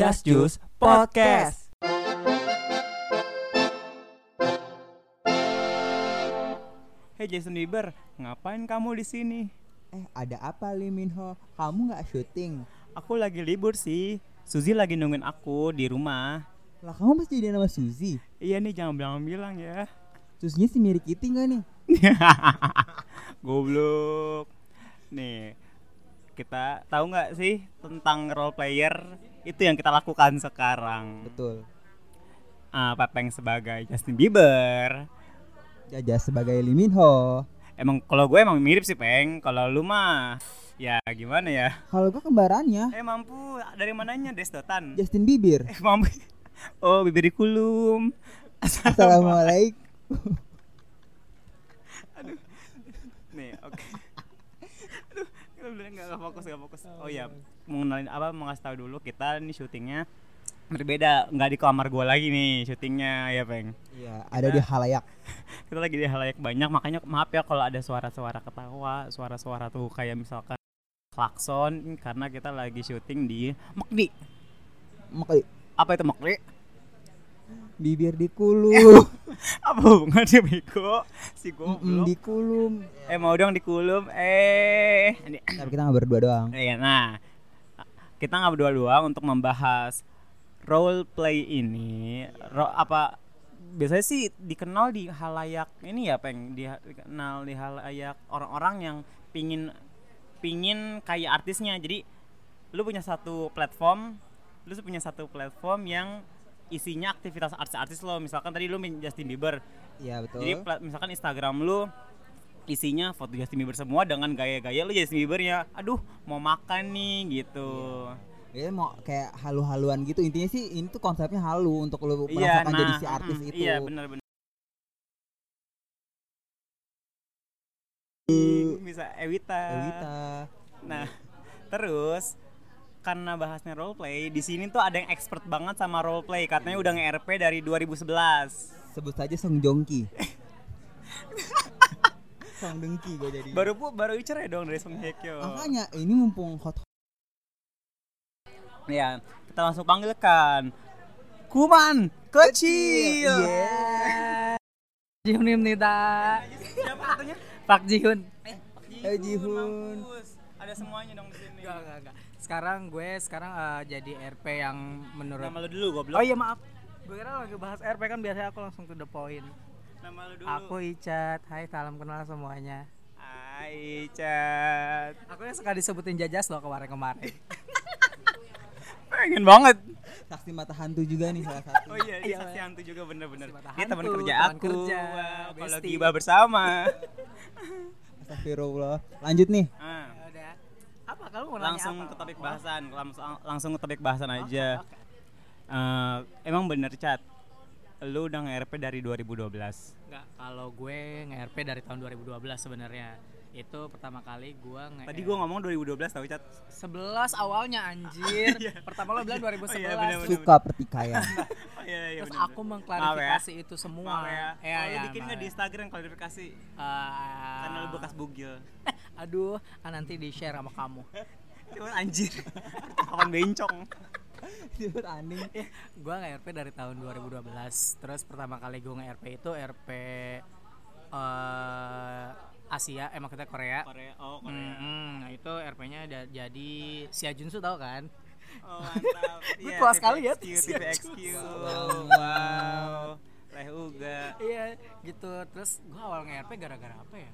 Just Juice Podcast. Hey Jason Bieber, ngapain kamu di sini? Eh, ada apa Lee Min Ho? Kamu nggak syuting? Aku lagi libur sih. Suzy lagi nungguin aku di rumah. Lah kamu masih jadi nama Suzy? Iya nih, jangan bilang-bilang ya. Susinya si Miri Kitty nggak nih? Goblok. Nih, kita tahu nggak sih tentang role player itu yang kita lakukan sekarang? Betul. Ah, Pepeng sebagai Justin Bieber. Jajah sebagai Lee Min Ho. Emang kalau gue emang mirip sih, Peng. Kalau lu mah ya gimana ya? Kalau gua kembarannya Eh mampu dari mananya Desdotan? Justin Bieber. Eh mampu. Oh, bibir dikulum. Assalamualaikum. Nih, oke. Aduh, kita bener nggak fokus nggak fokus. Oh iya, mengenalin apa mengasih tahu dulu kita nih syutingnya berbeda, nggak di kamar gua lagi nih syutingnya ya peng. Iya, ada di halayak. Kita lagi di halayak banyak, makanya maaf ya kalau ada suara-suara ketawa, suara-suara tuh kayak misalkan klakson karena kita lagi syuting di Mekdi. Makanya Apa itu Mekdi? bibir dikulum, Apa hubungannya bego? Si Mm, goblok. dikulum. Eh mau dong dikulum. Eh, ini Tapi kita nggak berdua doang. Iya, nah kita nggak berdua doang untuk membahas role play ini. Ro, apa biasanya sih dikenal di halayak ini ya, peng dikenal di halayak orang-orang yang pingin pingin kayak artisnya. Jadi lu punya satu platform, lu punya satu platform yang isinya aktivitas artis-artis lo. Misalkan tadi lu Justin Bieber, Iya betul. jadi misalkan Instagram lu isinya foto Justin Bieber semua dengan gaya-gaya lu Justin Biebernya. Aduh, mau makan nih gitu. Dia mau kayak halu-haluan gitu. Intinya sih ini tuh konsepnya halu untuk lo Iya, merasakan jadi si artis mm, itu. Iya, benar-benar. Bisa Ewita. Ewita. Nah, terus karena bahasnya role play, di sini tuh ada yang expert banget sama role play. Katanya udah nge-RP dari 2011. Sebut saja Song Jongki. Song Dengki gue jadi. Baru bu, baru cerai dong dari Song Hye Kyo. Makanya ini mumpung hot Ya, kita langsung panggilkan Kuman kecil. Yeah. Jihun Nita. Siapa katanya? Pak Jihun. Eh, Jihun. mampus. Ada semuanya dong di sini. Enggak, enggak, enggak. Sekarang gue sekarang eh, jadi RP yang menurut Nama lu dulu goblok. Oh iya maaf. Gue kira lagi bahas RP kan biasanya aku langsung to the point. Nama lu dulu. Aku Icat. Hai, salam kenal semuanya. Hai, Chat. Aku yang suka disebutin jajas loh kemarin-kemarin. Pengen banget. Saksi mata hantu juga nih salah satu. Oh iya, iya saksi hantu juga bener-bener. Dia teman kerja teman aku. kerja, Kalau gibah bersama. Astagfirullah. Lanjut nih. Ah, udah. Apa kamu mau nanya langsung apa? ke topik bahasan. Langsung langsung ke topik bahasan aja. Oke, oke. Eh, emang bener, Chat. Lu udah nge-RP dari 2012. Enggak, kalau gue nge-RP dari tahun 2012 sebenarnya. Itu pertama kali gue nge Tadi gua ngomong 2012 tau, Chat. 11 awalnya anjir. Pertama lo bilang 2011. Oh iya, bener-bener. Suka pertikaian. Oh iya, iya Terus bener, aku bener. mengklarifikasi itu semua. Maaf ya. Iya, iya, bikin maaf nggak di ya. Instagram klarifikasi? Eh, Karena lu bekas bugil. Aduh, ah, nanti di-share sama kamu. Cuman anjir. Kapan bencong. Disebut aneh. Gua nge-RP dari tahun 2012. Terus pertama kali gue nge-RP itu RP eh Asia, emang kita Korea. Korea. Oh, Korea. Hmm, nah itu RP-nya jadi Sia Junsu tau kan? Oh, mantap. Gue tua sekali ya, TVXQ, TVXQ. Wow. Wow. Leh uga. iya, gitu. Terus gua awal nge-RP gara-gara apa ya?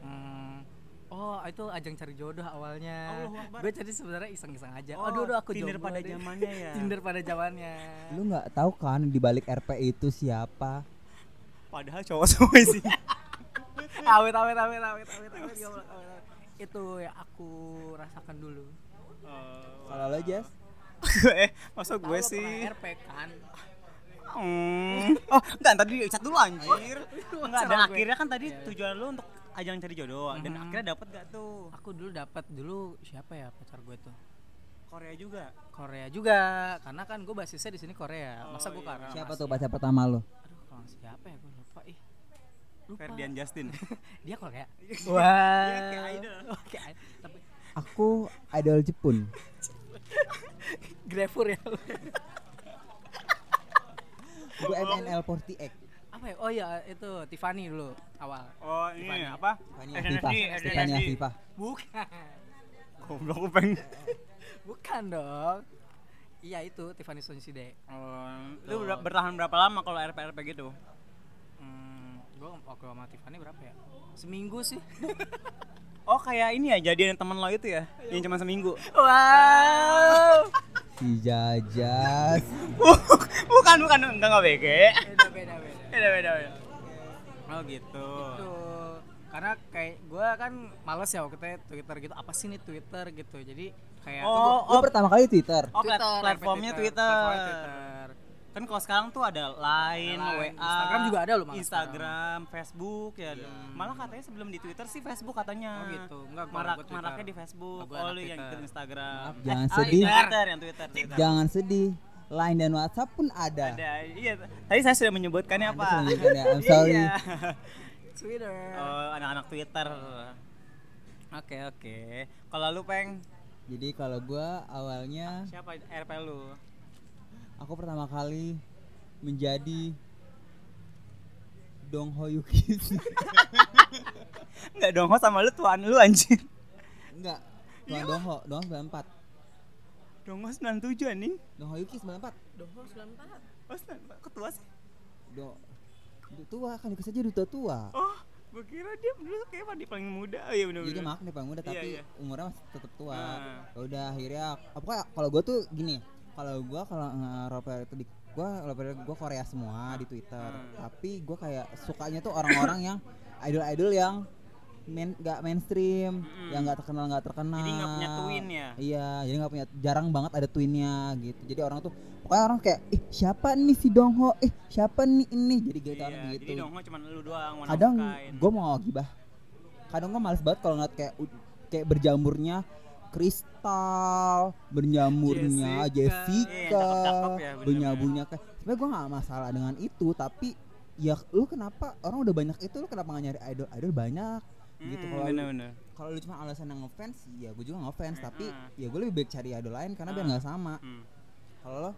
Hmm, oh, itu ajang cari jodoh awalnya. Gue jadi sebenarnya iseng-iseng aja. Oh, aduh, aduh aku Tinder jomblo pada deh. zamannya ya. Tinder pada zamannya. Lu nggak tahu kan di balik RP itu siapa? Padahal cowok semua sih. awet awet awet awet awet awet. Itu yang aku rasakan dulu. Kalau lo Jas? eh, masa gue sih? RP kan? Hmm. Oh, enggak, tadi cat dulu anjir. Enggak, dan akhirnya kan tadi Iya. tujuan lu untuk ajang cari jodoh dan Mhm. akhirnya dapat gak tuh? Aku dulu dapat dulu siapa ya pacar gue tuh? Korea juga. Korea juga, karena kan gue basisnya di sini Korea. Oh, Masa gue iya. karena Siapa masih- tuh pacar pertama lo? Aduh, kalau siapa ya gue lupa ih. Lupa. Ferdian Justin. Dia Korea. Dia kayak idol. Oke, tapi Aku idol Jepun. Grefur ya. Gue MNL48. Apa ya? Oh iya itu Tiffany dulu awal. Oh, ini Tiffany. apa? Tiffany. Tiffany SNSD. Afifah. Bukan. Goblok lu peng. Bukan dong. Iya itu Tiffany Sonside. Oh, lu ber- bertahan berapa lama kalau RP-RP gitu? Hmm, gua waktu sama Tiffany berapa ya? Seminggu sih. Oh, kayak ini ya jadian teman lo itu ya? Yang cuma seminggu. wow. Si Jajas. bukan, bukan, enggak enggak BG. beda beda beda. Beda, beda, beda. Oh, gitu. Gitu. Karena kayak gua kan males ya waktu itu Twitter gitu. Apa sih nih Twitter gitu. Jadi kayak Oh, Gue pertama kali Twitter. Oh, plat- platformnya Twitter. Platformnya Twitter. Kan kalau sekarang tuh ada Line, Line, WA, Instagram juga ada loh malah Instagram, Facebook ya. Malah katanya sebelum di Twitter sih Facebook katanya. Oh gitu. Enggak gua Marak gua Twitter. maraknya di Facebook. Oh, gua Oh, yang Twitter. ikut Instagram. Maaf, jangan ah, sedih. yang Twitter, yang Twitter, Twitter. Jangan sedih. Line dan WhatsApp pun ada. Ada. Iya, tadi saya sudah menyebutkannya apa? Anda sudah menyebutkannya, I'm sorry. Iya. Twitter. Oh, anak-anak Twitter. Oke, oke. Kalau lu peng Jadi kalau gue awalnya siapa RP lu? aku pertama kali menjadi Dong Ho Yuki. Enggak dong, oh sama lu tuan lu anjir. Enggak. Iya. Tuan Dong Ho, Dong Ho 94. Dong 97 anjing. Dong Ho Yuki 94. Doho 94. Oh, 94. Kok tua sih? Do Udah tua kan dikasih aja udah tua. Oh, gua kira dia dulu kayak Fadi paling muda. Oh iya benar Jadi benar. maaf nih paling muda Iya, tapi iya. umurnya masih tetap tua. Ah. Ya Udah akhirnya apa kalau gue tuh gini, kalau gue kalau nge-roper itu di gue roper gue Korea semua di Twitter. Hmm. Tapi gue kayak sukanya tuh orang-orang yang idol-idol yang main gak mainstream, Mm-mm. yang nggak terkenal nggak terkenal. Jadi nggak punya twin ya? Iya, jadi nggak punya, jarang banget ada twinnya gitu. Jadi orang tuh pokoknya orang kayak, ih siapa nih si Dongho, ih siapa nih ini, jadi gitu Iya, orang gitu Jadi dong cuma lu doang kadang gue mau gibah kadang gue males banget kalau ngeliat kayak kayak berjamurnya kristal berjamurnya Jessica. Jessica, cakep-cakep ya, kayak sebenarnya gue nggak masalah dengan itu tapi ya lu kenapa orang udah banyak itu lu kenapa nggak nyari idol idol banyak gitu Hmm, kalau lu- bener-bener. kalau lu cuma alasan yang ngefans ya gue juga ngefans tapi Hmm. ya gue lebih baik cari idol lain karena biar Hmm. nggak sama Hmm. kalau lo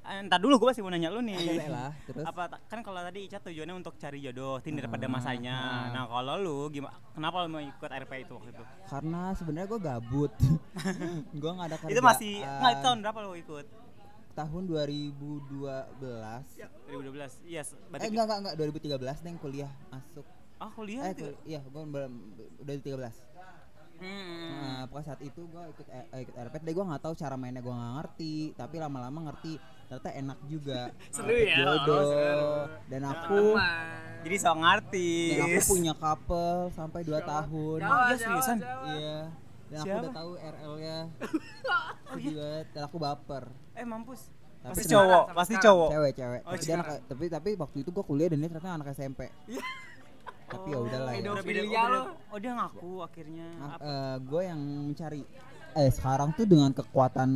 Eh, Ntar dulu gue masih mau nanya lu nih. lah terus Apa kan kalau tadi Ica tujuannya untuk cari jodoh Tinder pada Ah, masanya. ah. Nah, kalau lu gimana? Kenapa lu mau ikut RP itu waktu itu? karena sebenarnya gue gabut gue nggak ada kerjaan Itu masih enggak itu tahun berapa lu ikut? tahun 2012 2012. Yes, eh enggak enggak enggak 2013 neng kuliah masuk Ah, kuliah eh itu. kul- iya gue belum udah di 13 Hmm. nah pokoknya saat itu gue ikut eh, ikut RP deh gue nggak tahu cara mainnya gue nggak ngerti tapi lama-lama ngerti ternyata enak juga Seru ya, jodoh oh, seru. dan aku Teman. Jadi sok ngerti. dan aku punya couple sampai 2 tahun Jawa, iya, Jawa, seriusan? Jawa. iya dan aku Siapa? udah tahu RL nya sedih banget dan aku baper Eh, mampus. Tapi Pasti cowok, pasti cowok. cewek cewek Oh, tapi, dia anak, tapi tapi waktu itu gue kuliah dan dia ternyata anak SMP tapi ya udahlah ya Pedofil. Udah beda- Pedofilia lu. Oh, dia ngaku akhirnya. Apa? gue yang mencari eh sekarang tuh dengan kekuatan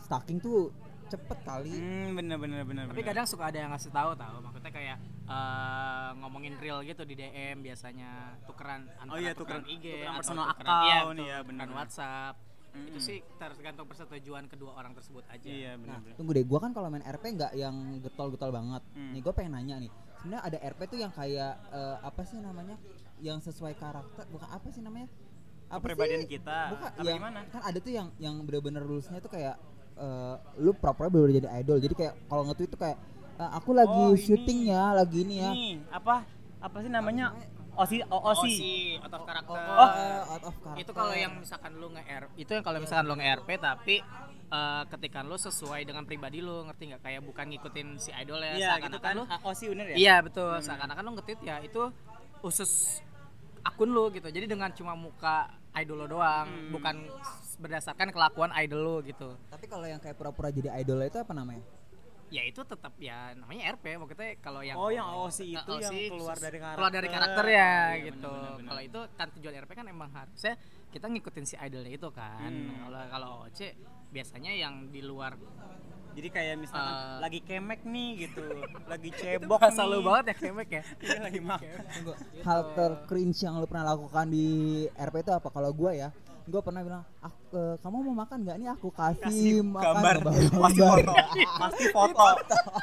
stalking tuh cepet kali Hmm, bener bener bener. Tapi bener. kadang suka ada yang ngasih tahu tahu maksudnya kayak eh, ngomongin real gitu di DM biasanya tukeran antara Oh iya, tukeran tukeran- IG tukeran atau personal tukeran- account, betul, bener. WhatsApp. Itu Mm-mm. sih tergantung persetujuan kedua orang tersebut aja. Iya, nah bener bener. tunggu deh gue kan kalau main RP nggak yang getol-getol banget Hmm. nih gue pengen nanya nih sebenarnya ada RP tuh yang kayak eh, apa sih namanya yang sesuai karakter bukan apa sih namanya apa Kepribadian sih? kita. bukan Apa yang, gimana? kan ada tuh yang yang bener-bener rulesnya tuh kayak eh, lu proper bener jadi idol jadi kayak kalau nge-tweet tuh kayak "Eh, aku lagi Oh, ini. syuting ya lagi ini ya Ini apa? Apa sih namanya? Osi oh, Osi. out of karakter. oh, eh, out of character. itu kalau yang misalkan lu nge-RP itu yang kalau misalkan lu nge-RP tapi eh, ketika lu sesuai dengan pribadi lu ngerti nggak kayak bukan ngikutin si idol ya Iya, gitu kan. lu Ah, Osi bener ya? Iya betul, seakan-akan lu nge-tweet ya itu usus akun lu gitu. Jadi dengan cuma muka idol lo doang, Hmm. bukan berdasarkan kelakuan idol lo gitu. tapi kalau yang kayak pura-pura jadi idol itu apa namanya Ya itu tetap ya namanya RP maksudnya kalau yang Oh, yang Osi eh, itu yang keluar dari Keluar dari karakter. karakter ya Iya, gitu. Kalau itu kan tujuan RP kan emang harusnya kita ngikutin si idolnya itu kan. Hmm. Kalau kalau OC biasanya yang di luar Jadi kayak misalkan Eh. lagi kemek nih gitu, lagi itu cebok bahasa nih. lu banget ya kemek ya. Iya, lagi makan. Tunggu, hal tercringe yang lu pernah lakukan di RP itu apa? Kalau gua ya, gue pernah bilang "Ak- eh, kamu mau makan nggak nih? Aku kasih, kasih makan. gambar. Gambar. pasti foto. Pasti foto.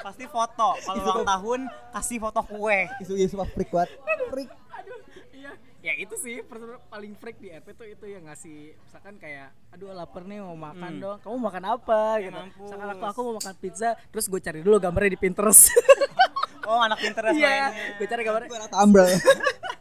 pasti foto. Kalau ulang tahun kasih foto kue. Isu isu freak banget freak. Aduh. Iya. Ya itu sih. Paling freak di RP tuh itu yang ngasih misalkan kayak aduh lapar nih mau makan Hmm. dong. Kamu makan apa? Gitu. mampus. misalkan aku aku mau makan pizza. Terus gue cari dulu gambarnya di Pinterest. Oh anak Pinterest iya. mainnya. Gue cari gambarnya. Gue anak tumblr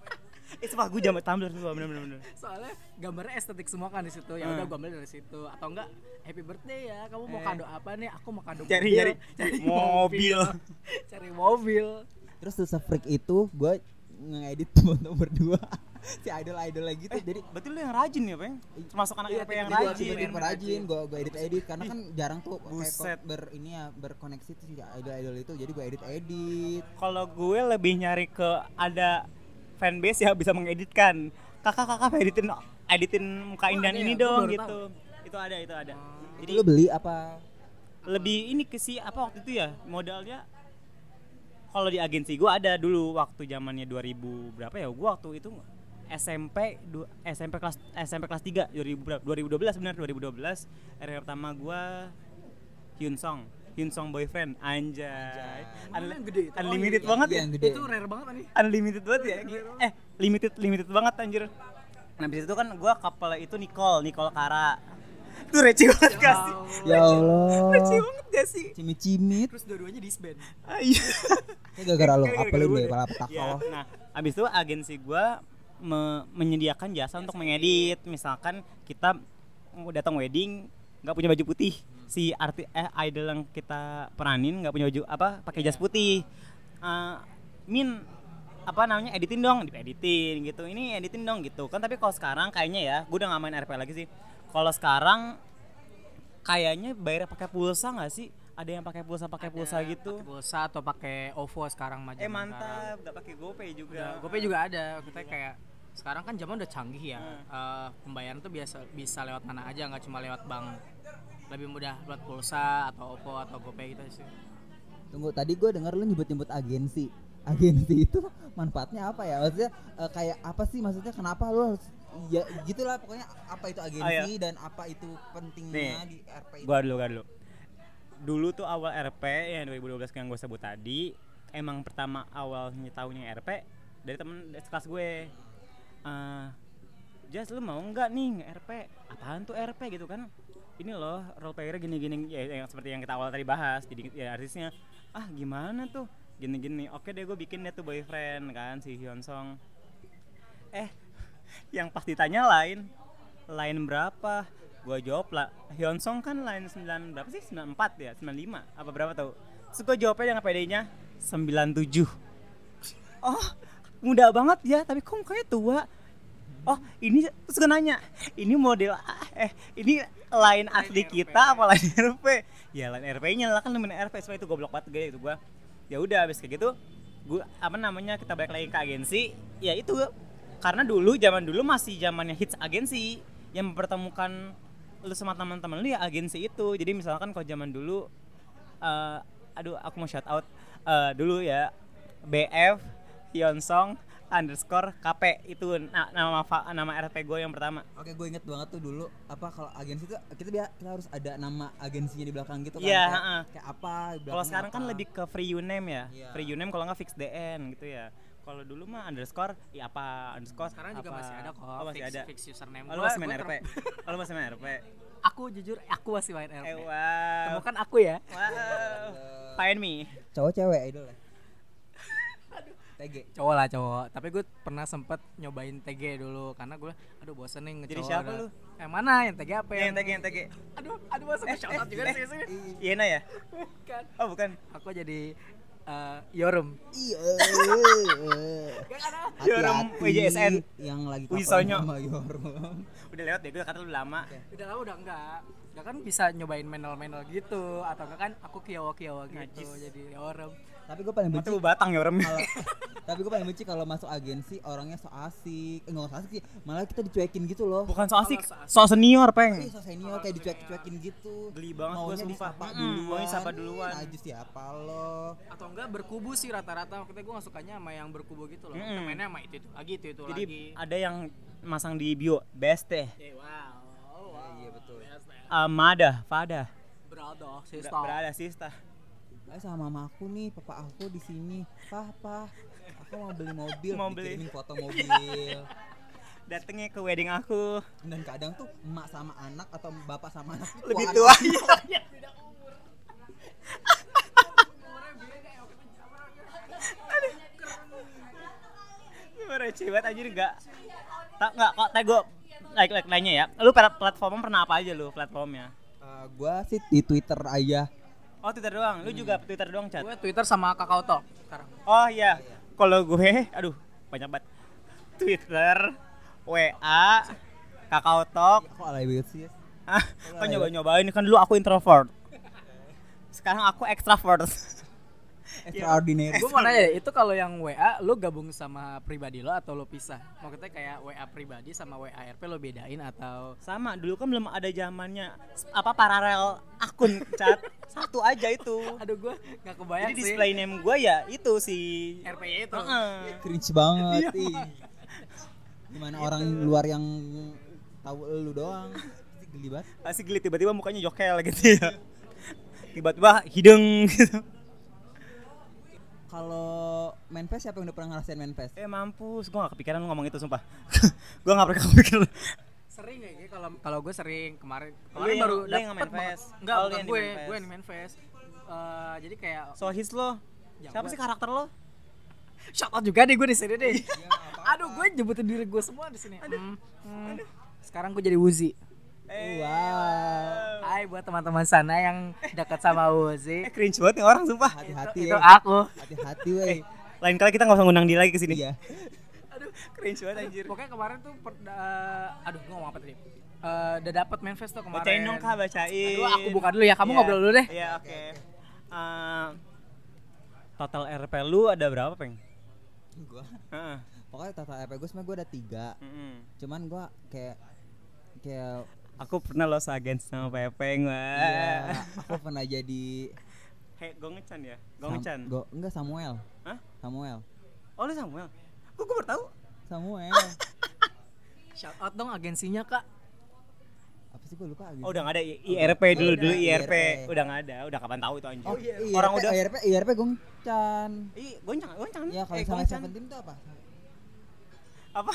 eh sumpah gue jambat Tumblr tuh bener bener bener. Soalnya gambarnya estetik semua kan di situ. Ya Hmm. udah gue ambil dari situ. Atau enggak happy birthday ya. Kamu mau Eh. kado apa nih? Aku mau kado Cari- mobil. cari mobil. cari mobil. Terus tuh freak itu gue ngedit foto berdua. Si idol idol lagi tuh jadi berarti lu yang rajin ya peng? Termasuk anak Iya, RP yang rajin. tipe rajin gue gue edit edit karena kan jarang tuh kayak ber ini ya berkoneksi tuh si idol idol itu. Jadi gue edit edit kalau gue lebih nyari ke ada fanbase yang bisa mengeditkan. Kakak kakak editin editin muka Indan ada ini ya? Dong gitu. itu ada itu ada. Jadi jadi lu beli apa? Lebih ini ke si apa waktu itu ya modalnya? Kalau di agensi gue ada dulu waktu zamannya 2000 berapa ya gue waktu itu SMP du, SMP kelas SMP kelas 3 2000 berapa? 2012 benar 2012 RP pertama gue Hyun Song Hyun Song boyfriend. Anjay, Unli- yang gede? Itu? Oh, unlimited iya. banget Iya, ya gede. itu rare banget nih. Unlimited banget ya? Eh limited limited banget anjir. Nah habis itu kan gue couple itu Nicole Nicole Kara itu receh banget gak sih? Ya Allah. receh banget gak sih? Cimit cimit terus dua-duanya disband. Ah, iya. Kayak gara-gara lo apelin gue deh pala petaka Ya, nah abis itu agensi gue me- menyediakan jasa untuk mengedit. Misalkan kita mau datang wedding nggak punya baju putih si arti eh idol yang kita peranin nggak punya baju apa pakai jas putih. Eh, min apa namanya editin dong dieditin gitu. Ini editin dong gitu. Kan tapi kalau sekarang kayaknya ya gue udah nggak main RP lagi sih. Kalau sekarang kayaknya bayar pakai pulsa nggak sih? Ada yang pakai pulsa pakai pulsa gitu? pakai pulsa atau pakai OVO sekarang mah eh mantap. nggak pakai GoPay juga. Udah, GoPay juga ada. Kita kayak sekarang kan zaman udah canggih ya. Eh, pembayaran tuh biasa bisa lewat mana aja, nggak cuma lewat bank. Lebih mudah buat pulsa atau OVO atau GoPay gitu sih. tunggu tadi gue denger lu nyebut nyebut agensi. Agensi itu manfaatnya apa ya? Maksudnya eh, kayak apa sih? Maksudnya kenapa lu harus ya gitulah pokoknya apa itu agensi dan apa itu pentingnya Nih, di RP itu? gua dulu gua dulu. Dulu tuh awal RP yang 2012 yang gue sebut tadi emang pertama awal tahunya RP dari temen dari kelas gue. Eh Jas lu mau nggak nih nge-RP apaan tuh RP gitu kan ini loh role player gini-gini ya yang seperti yang kita awal tadi bahas. Jadi ya artisnya ah gimana tuh? Gini-gini oke deh gue bikin deh tuh boyfriend kan si Hyun Song. Eh yang pas ditanya lain lain berapa? Gue jawab lah Hyun Song kan lain 9 berapa sih? 94 ya? 95 apa berapa tuh? Terus gue jawabnya dengan PD-nya 97 oh muda banget ya tapi kok mukanya tua? Oh ini terus nanya ini model eh ini lain asli RP. kita apa lain RP ya lain RP nya lah kan lu main RP supaya itu goblok banget gaya itu gua. Ya udah habis kayak gitu gua apa namanya kita balik lagi ke agensi. Ya itu karena dulu zaman dulu masih zamannya hits agensi. Yang mempertemukan lu sama teman-teman lu ya agensi itu. Jadi misalkan kalau zaman dulu eh, aduh aku mau shout out. Eh, dulu ya BF Hyunsong underscore KP itu na- nama fa- nama RP gue yang pertama Oke, gue inget banget tuh dulu apa kalau agensi tuh kita biar kita harus ada nama agensinya di belakang gitu kan. Iya, kayak, heeh. kayak apa di Kalau sekarang kan apa. lebih ke free uname ya. Iya. Free uname kalau nggak fix DN gitu ya. Kalau dulu mah underscore ya apa underscore Sekarang juga apa. masih ada kok. Oh, masih fix, ada. Fix username. Gua- masih main RP. lu masih main RP. Aku jujur, aku masih main RP. Eh wow. Temukan aku ya. Wow. Find me. cowok cewek idol ya. TG. Cowok lah cowok. Tapi gue pernah sempet nyobain TG dulu karena gue, aduh bosen nih Jadi ngecowok. siapa ada- lu? Yang mana? Yang TG apa Yang TG yang TG. Aduh, aduh masuk ke shout out juga eh. sih sini. Yena ya? Bukan. Oh, bukan. Aku jadi eh, Yorum. Iya. Yorum WJSN. yang lagi Wisonyo. sama Yorum. Udah lewat deh, gue kata lu lama. Udah lama udah enggak. Udah kan bisa nyobain menel-menel gitu atau enggak kan aku kiawa-kiawa gitu Najis. jadi Yorum. Tapi gue paling benci Mata batang ya orang. kalau tapi gue paling benci kalau masuk agensi orangnya so asik eh nggak so asik sih malah kita dicuekin gitu loh Bukan so asik, so so senior, Peng. so senior kayak dicuek-cuekin gitu Geli banget gua maunya sumpah. disapa Mm-mm, duluan maunya duluan. najis siapa lo atau enggak berkubu sih rata-rata makanya gue gak sukanya sama yang berkubu gitu loh. Yang mainnya sama itu itu lagi itu itu Jadi lagi ada yang masang di bio beste Eh, wow. wow. Iya, betul. amada fada Brother, sister. Berada sista Sama mama aku nih, papa aku di sini. Papa, aku mau beli mobil, Mau beli. foto mobil. datengnya ke wedding aku. Dan kadang tuh emak sama anak atau bapak sama anak lebih tua. Gue receh banget anjir enggak tak enggak kok gue like like nanya ya. Lu platform pernah apa aja lu platformnya? Eh, gua sih di Twitter aja. Oh twitter doang. Lu juga twitter doang chat? Gue Twitter sama Kakao Talk sekarang. oh iya. Kalau gue aduh banyak banget. Twitter wa kakao talk Kok alay banget sih? ya? ah kok nyoba nyobain kan dulu aku introvert. Sekarang aku extrovert Extraordinary. Gue mau nanya itu kalau yang WA lu gabung sama pribadi lo atau lo pisah? Maksudnya kayak WA pribadi sama WA RP lo bedain atau sama dulu kan belum ada zamannya apa paralel akun chat satu aja itu aduh gue nggak kebayang jadi sih display name gue ya itu si RPY itu. Heeh. Cringe banget. ih. Gimana orang luar yang tahu lu doang? Pasti Geli banget. Pasti geli tiba-tiba mukanya jokel gitu ya tiba-tiba hidung gitu Kalau main PES siapa yang udah pernah ngerasain main PES? eh mampus gue gak kepikiran lu ngomong itu sumpah gue gak pernah kepikiran Sering kayak kalau kalau gue sering kemarin Lu kemarin yang- baru lu yang dapet main. PES? Enggak, Oh, lu bukan gue, main PES. gue yang main PES. Eh, jadi kayak Sohis lo Ya, siapa gua- sih karakter lo shout out juga deh gue di sini deh. Aduh, gue nyebutin diri gue semua di sini. Hmm, hmm. Sekarang gue jadi Wuzi. Eh, Wow. Hai buat teman-teman sana yang dekat sama Wuzi. eh cringe banget nih orang sumpah Hati-hati Itu ya. aku. Hati-hati weh. lain kali kita gak usah ngundang dia lagi ke sini Iya. Aduh, cringe banget anjir Pokoknya kemarin tuh per, eh, aduh gue ngomong apa tadi? Eh, udah dapat manifest tuh kemarin. bacain dong kak bacain Aduh, aku buka dulu ya. Kamu Iya. ngobrol dulu deh. iya oke Eh, total RP lu ada berapa peng Gua Heeh. pokoknya total EP gue sebenarnya gue ada tiga. Mm-mm. Cuman gua kayak kayak aku pernah lo seagen sama Pepeng iya, wah aku pernah jadi Hei, gongecan ya Sam- gongecan Go, enggak Samuel. Hah? Samuel. oh lu Samuel kok gue baru tahu Samuel. Shout out dong agensinya kak. Apa sih gue lupa gitu. oh udah gak ada IRP dulu udah, dulu IRP IRP. udah gak ada udah kapan tahu itu anjir Oh, iya, orang IRP, udah IRP, IRP Gongchan. Ih, goncang, goncang. Ya kalau Eh, sama. Seventeen itu apa? apa?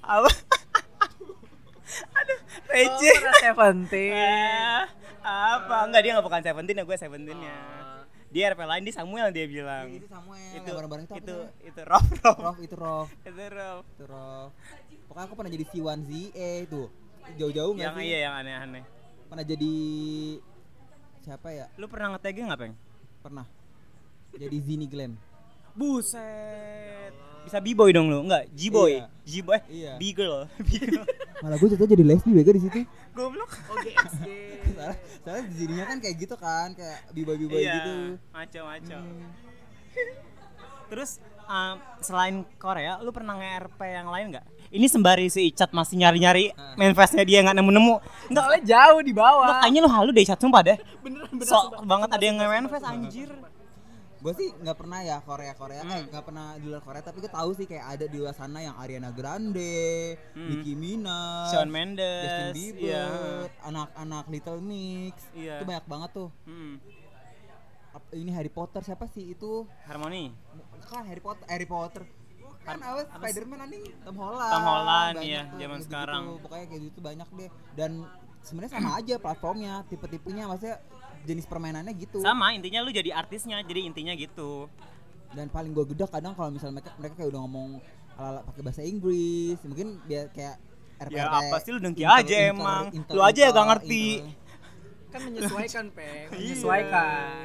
Apa? Aduh, receh. Oh, Seventeen. Eh, apa? Enggak dia enggak bukan Seventeen ya, gue Seventeen-nya. Oh. Dia RP lain di Samuel dia bilang. Itu Samuel. Itu yang bareng-bareng itu itu itu Rob Rob. Rof itu Rof, Itu Rob. itu Rof. Pokoknya aku pernah jadi C1 ZE itu. Jauh-jauh nggak Yang sih? iya yang aneh-aneh. Pernah jadi siapa ya? Lu pernah nge-tag nggak, Peng? Pernah. Jadi Zini Glenn. Buset. Bisa B-boy dong lu? Enggak, G-boy. Iya. G-boy. Iya. B-girl. B-girl. Malah gue jatuh jadi lesbi bego di situ. Goblok. Oke, soalnya di Zininya kan kayak gitu kan, kayak biboy-biboy Iya. gitu. Maco-maco. Hmm. Terus um, selain Korea, lu pernah nge-RP yang lain nggak? Ini sembari si Icat masih nyari-nyari Ah. manifestnya dia nggak nemu-nemu. Enggak, Soalnya jauh di bawah. kayaknya lu halu deh Icat sumpah deh. Beneran beneran. Sok sumpah. banget ada yang nge-manifest sumpah, anjir. sumpah. Gue sih nggak pernah ya Korea Korea, eh Hmm. nggak pernah di luar Korea, tapi gue tahu sih kayak ada di luar sana yang Ariana Grande, Hmm. Nicki Minaj, Shawn Mendes, Justin Bieber, iya. anak-anak Little Mix, Iya. itu banyak banget tuh. Hmm. Ini Harry Potter siapa sih itu? Harmoni. Kan Harry Potter, Harry Potter. Kan apa Spiderman anjing Tom Holland. Tom Holland, iya, tuh, zaman sekarang. Pokoknya kayak gitu banyak deh. Dan sebenarnya sama aja platformnya, tipe-tipenya maksudnya jenis permainannya gitu. Sama, intinya lu jadi artisnya, jadi intinya gitu. dan paling gue gede kadang kalau misalnya mereka mereka kayak udah ngomong ala pakai bahasa Inggris mungkin biar kayak RP Ya apa sih lu dengki inter- aja inter- emang. inter- Lu aja yang gak ngerti. inter- Kan menyesuaikan, Peng. Iya. Menyesuaikan.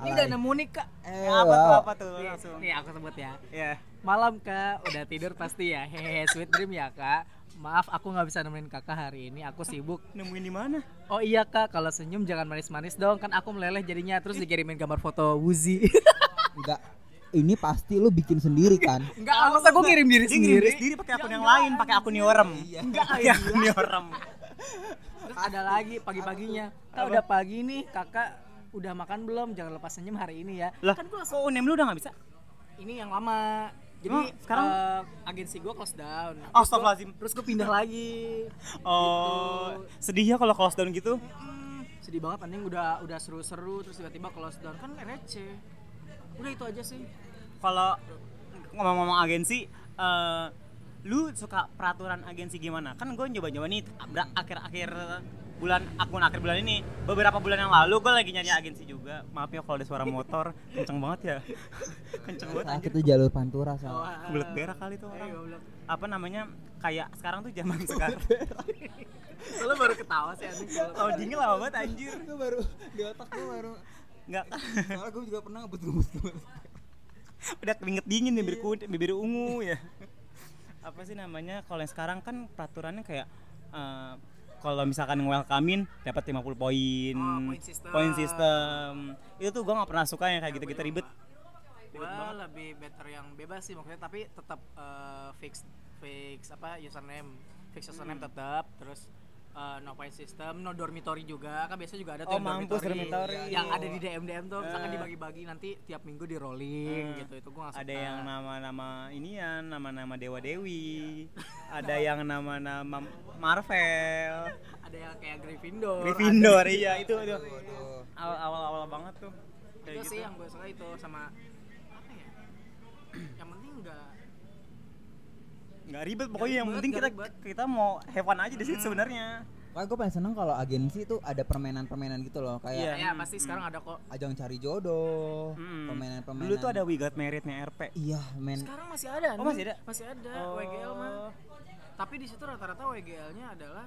Ini udah nemu nih, Kak. eh Ya, apa tuh wow. apa tuh Nih, langsung. nih aku sebut ya. Ya. Malam kak, udah tidur pasti ya. Hehe, sweet dream ya kak. Maaf aku nggak bisa nemenin kakak hari ini. Aku sibuk. Nemuin di mana? Oh iya kak, kalau senyum jangan manis-manis dong. Kan aku meleleh jadinya terus dikirimin gambar foto Wuzi. enggak ini pasti lu bikin sendiri kan Enggak, masa gue ngirim diri Dia ngirim sendiri. diri sendiri pakai akun yang lain, pakai akun Yorem. Iya. Enggak, pakai akun Yorem. Terus ada lagi pagi-paginya. Kak udah pagi nih, kakak udah makan belum? Jangan lepas senyum hari ini ya. Lah, Kan gue kok unem lu udah gak bisa? ini yang lama. Jadi Emang sekarang eh, agensi gue close down. Terus Astagfirullahaladzim. gua- Terus gue pindah lagi. Oh, Gitu. sedih ya kalau close down gitu. Hmm, sedih banget anjing udah udah seru-seru terus tiba-tiba close down kan receh. Udah itu aja sih. Kalau ngomong-ngomong agensi, eh lu suka peraturan agensi gimana? Kan gue nyoba-nyoba nih akhir-akhir bulan akun akhir bulan ini. Beberapa bulan yang lalu gue lagi nyari agensi juga. Maaf ya kalau ada suara motor. Kenceng banget ya. Kenceng banget. Anjir itu jalur pantura sama. Wah. bulat berak kali tuh Eh, orang. goblok. apa namanya? Kayak sekarang tuh zaman sekarang. Lo baru ketawa sih anjing. kalau dingin lama banget anjir. Gue baru di otak gue baru. nggak. Soalnya gue juga pernah ngebut-ngebut. udah keringet dingin bibir kuning bibir ungu ya. Apa sih namanya? Kalau yang sekarang kan peraturannya kayak eh, kalau misalkan welcomein dapat 50 poin. Oh, system. point system itu tuh gua nggak pernah suka yang kayak gitu-gitu ribet. Gua lebih better yang bebas sih maksudnya tapi tetap eh, fix fix apa username. Fix username tetap terus eh, no point system no dormitory juga. Kan biasa juga ada tuh Oh, yang mampus, dormitory. yang ada di DM DM tuh misalkan Eh. dibagi-bagi nanti tiap minggu di rolling Eh. gitu. Itu gua ada yang nama-nama inian nama-nama dewa dewi. ada yang nama-nama Marvel. Ada yang kayak Gryffindor. Gryffindor iya itu itu Waduh. awal awal awal banget tuh. Kayak itu gitu. sih yang gue suka itu sama apa ya? Yang nggak ribet pokoknya yang penting kita kita mau have fun aja di situ sebenarnya Makanya gue paling seneng kalau agensi tuh ada permainan-permainan gitu loh kayak Iya. ya Hmm, pasti hmm. sekarang ada kok ajang cari jodoh, Mm. permainan-permainan. dulu tuh ada We Got Married-nya RP Iya, men. sekarang masih ada Oh, nih. masih ada? masih ada Oh. WGL mah tapi di situ rata-rata WGL-nya adalah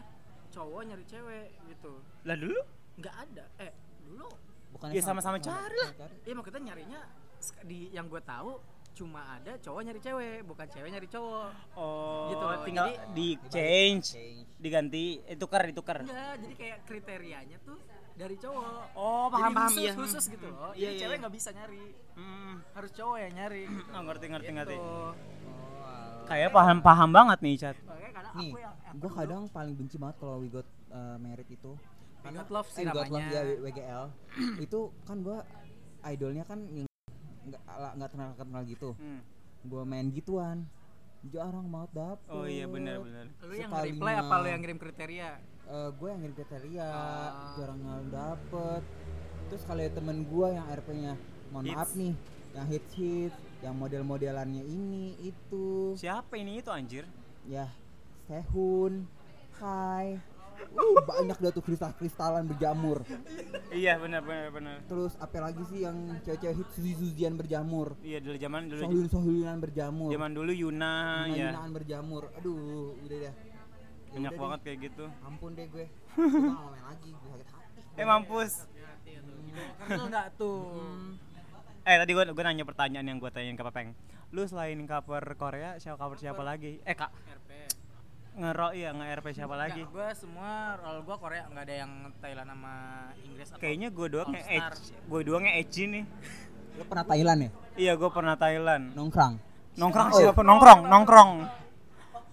cowok nyari cewek gitu lah dulu nggak ada eh dulu Bukannya Ya, sama-sama cari lah. iya maksudnya nyarinya sk- di yang gue tahu cuma ada cowok nyari cewek bukan cewek nyari cowok oh Gitu, tinggal jadi- di change Change. diganti eh, tukar ditukar enggak jadi kayak kriterianya tuh dari cowok oh paham Jadi paham khusus, iya khusus gitu loh iya jadi iya cewek iya. nggak bisa nyari Hmm. harus cowok yang nyari gitu. Oh, ngerti ngerti ngerti Gitu. Oh, alah. kayak paham paham banget nih chat Nih, aku yang aku gue dulu- kadang paling benci banget kalau we got uh, married itu. Got Love sih eh, We Got Love namanya. ya WGL. itu kan gue idolnya kan yang nggak nggak kenal kenal gitu. Hmm. Gue main gituan. Jarang banget dapet. oh iya benar benar lu yang reply apa lu yang ngirim kriteria gue yang ngirim kriteria Ah. jarang nggak dapet terus kalau temen gue yang RP-nya mohon Hits. maaf nih yang hits hits yang model-modelannya ini itu siapa ini itu anjir ya Sehun Kai uh banyak dah tuh kristal kristalan berjamur. Iya benar benar benar. Terus apa lagi sih yang cewek-cewek hits? Suzian berjamur. Iya dulu zaman dulu Sohulun Sohulinan berjamur. zaman dulu Yuna Yuna ya Yunaan berjamur. Aduh udah deh. Ya banyak udah banget deh. kayak gitu. Ampun deh gue. Gue mau main lagi gue sakit hati. Eh mampus. Kenal nggak tuh? Eh tadi gua gua nanya pertanyaan yang gua tanyain ke Pepeng. Lu selain cover Korea siapa cover siapa lagi? Eh kak. RP ngero iya nge RP siapa lagi? gue semua role gue Korea nggak ada yang Thailand sama Inggris atau kayaknya gua doang nge gua doang nge edge nih lo pernah Thailand ya? Iya gua pernah Thailand. Nongkrang nongkrong Oh. siapa? Nongkrong nongkrong.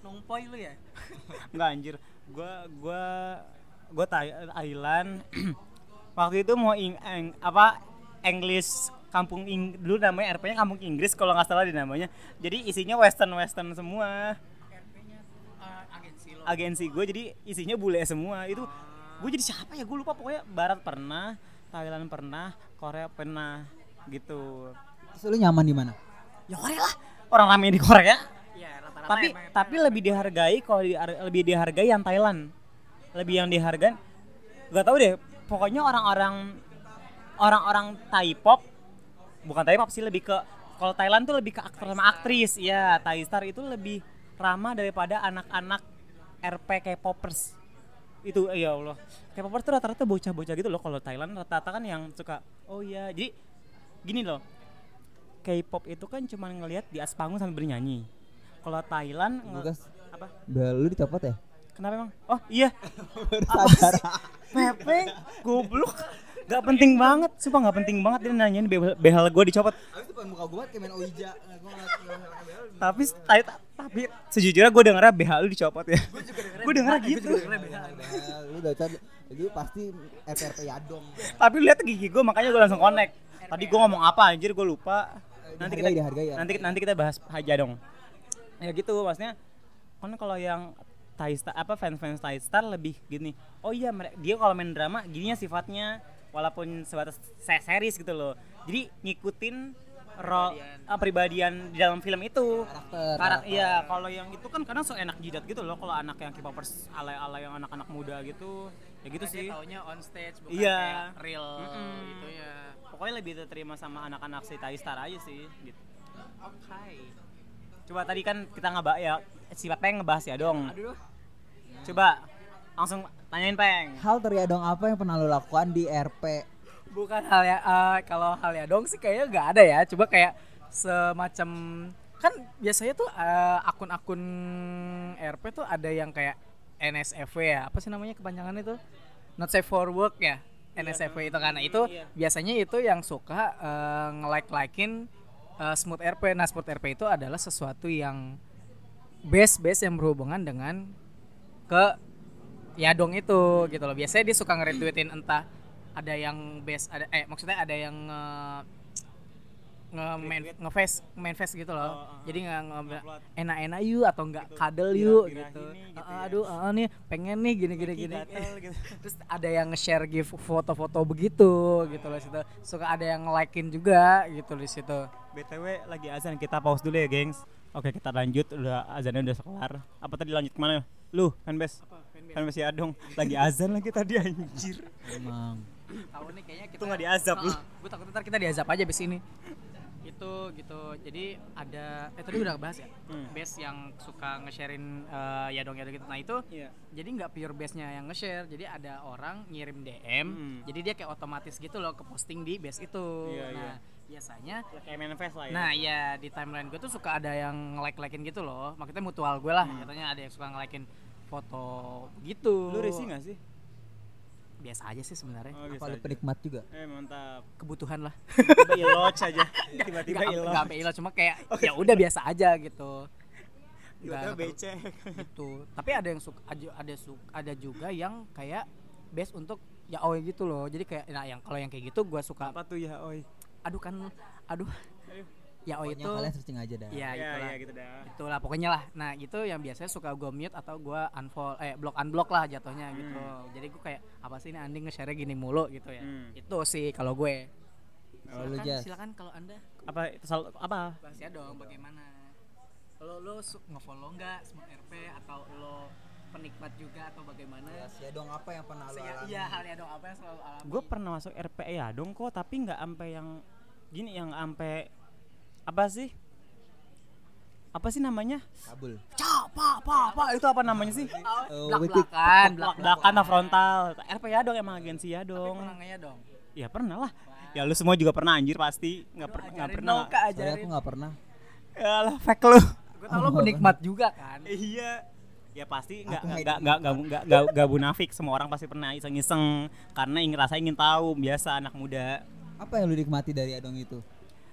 Nongpoy lu ya? Enggak anjir. Gua gua gua Thai- Thailand. Waktu itu mau ing, eng- apa English kampung Ing, dulu namanya RP-nya kampung Inggris kalau nggak salah di namanya. Jadi isinya western western semua. Agensi gue jadi isinya bule semua. Itu gue jadi siapa ya? Gue lupa pokoknya Barat pernah, Thailand pernah, Korea pernah gitu. terus lu nyaman di mana Ya Korea lah. Orang rame di Korea. Iya rata-rata tapi emang tapi lebih dihargai kalau di, lebih dihargai yang Thailand lebih yang dihargai gak tahu deh pokoknya orang-orang orang-orang Thai pop bukan Thai pop sih lebih ke kalau Thailand tuh lebih ke aktor sama aktris ya Thai star itu lebih ramah daripada anak-anak RP K-popers. Itu ya Allah. K-popers tuh rata-rata bocah-bocah gitu loh kalau Thailand rata-rata kan yang suka oh iya. Jadi gini loh. K-pop itu kan cuma ngelihat di atas panggung sambil bernyanyi. Kalau Thailand Lukas apa? lu dicopot ya? Kenapa emang? Oh iya, baru sadar Pepe, goblok. Gak penting banget, sumpah gak penting banget dia nanyain behel, behel gue dicopot. Abis depan muka gue kayak main Oija Gue ngeliat Tapi tapi, tapi sejujurnya gue dengernya behel lu dicopot ya. Gue dengernya gitu. Lu udah cari Itu pasti RPRP Yadong Tapi lu lihat gigi gue makanya gue langsung connect. Tadi gue ngomong apa anjir gue lupa. nanti Dihargai, kita ya. nanti nanti kita bahas Haja dong ya gitu maksudnya kan kalau yang Thai Star apa fans-fans Thai Star lebih gini oh iya dia kalau main drama gininya sifatnya walaupun sebatas se- series gitu loh. Jadi ngikutin role Kepribadian. ah, pribadian di dalam film itu. Karakter, Karak- karakter. iya kalau yang itu kan kadang so enak jidat gitu loh kalau anak yang K-popers ala-ala yang anak-anak muda gitu. Ya gitu Karena sih. taunya on stage bukan Iya. kayak real Mm-mm. gitu ya. Pokoknya lebih diterima sama anak-anak si Thai Star aja sih gitu. Oke coba tadi kan kita ngebahas ya si Peng ngebahas ya dong. Aduh. Coba langsung tanyain Peng. Hal teriadong apa yang pernah lo lakukan di RP? bukan hal ya eh, kalau hal ya dong sih kayaknya nggak ada ya. Coba kayak semacam kan biasanya tuh eh, akun-akun RP tuh ada yang kayak NSFW ya. Apa sih namanya kepanjangannya itu? Not safe for work ya NSFW itu karena itu Iya. biasanya itu yang suka eh, nge-like likein eh, smooth RP nah smooth RP itu adalah sesuatu yang base base yang berhubungan dengan ke Yadong itu gitu loh. Biasanya dia suka nge-retweetin entah ada yang base ada eh maksudnya ada yang nge nge main nge-face main face gitu loh. Oh, oh, Jadi nggak nge enak-enak yuk atau enggak kadel Birahi- yuk gitu. gitu Ah, ya. Aduh, ah, nih pengen nih gini gini gini. gatel gitu. Terus ada yang nge-share gift foto-foto begitu gitu loh situ. Suka ada yang nge-like-in juga gitu di situ. BTW lagi azan kita pause dulu ya gengs Oke kita lanjut udah azannya udah kelar Apa tadi lanjut ke mana Lu fanbase Fanbase ya dong Lagi azan lagi tadi anjir Emang. Tahu nih kayaknya kita Itu nggak diazab lu. Gue takut ntar kita diazab aja abis ini. Itu gitu. Jadi ada eh tadi udah bahas ya. Hmm. Base yang suka nge-sharein eh, ya dong ya dong gitu. Nah, itu Iya jadi nggak pure base-nya yang nge-share. Jadi ada orang ngirim DM. Hmm. Jadi dia kayak otomatis gitu loh ke posting di base itu. Iya, nah, iya. biasanya Kayak manifest lah ya Nah iya di timeline gue tuh suka ada yang nge-like-likein gitu loh Maksudnya mutual gue lah Katanya ada yang suka nge-likein foto gitu. Lu risih gak sih? Biasa aja sih sebenarnya. Oh Apa aja. penikmat juga? Eh mantap. Kebutuhan lah. Tiba iloj aja. Tiba-tiba Nggak- iloj nggak sampai ilo cuma kayak ya udah biasa aja gitu. Tiba-tiba Nggak perlu- becek. Gitu. Tapi ada yang suka ada ada su- ada juga yang kayak base untuk ya oh gitu loh. Jadi kayak nah yang kalau yang kayak gitu gue suka Apa tuh ya oi aduh kan aduh. Ya oh Pokoknya itu kalian searching aja dah. ya Ya itulah. ya gitu dah. Itulah pokoknya lah. Nah itu yang biasanya suka gue mute atau gue unfollow eh block unblock lah jatuhnya gitu. Jadi gue kayak apa sih ini anding nge-share gini mulu? gitu ya. Hmm. itu sih kalau gue. Silakan Jas. silakan kalau anda. Apa sal apa? bahas ya dong bagaimana? Lo lo su- nge-follow nggak Smart RP atau lo penikmat juga atau bagaimana? Ya dong apa yang pernah lo Iya, alami? iya hal ya dong apa yang selalu alami? Gue pernah masuk RPE ya dong kok. Tapi nggak sampai yang gini yang sampai apa sih? Apa sih namanya? Kabul. Cak, pak, pak, pak itu apa namanya sih? Oh, belak wetik. belakan Belak belakan atau frontal. RPE ya dong emang agensi ya tapi dong. pernah nggak ya dong Ya pernah lah. Ya lu semua juga pernah anjir pasti. Nggak Lu pernah nggak ajarin pernah. dong, Kak, ajarin aku nggak pernah. Ya lah fake lu. gue tau lo penikmat juga kan Iya. Ya pasti nggak Aku nggak hate nggak nggak nggak nggak nggak munafik semua orang pasti pernah iseng-iseng karena ingin rasa ingin tahu biasa anak muda. Apa yang lu nikmati dari Adong itu?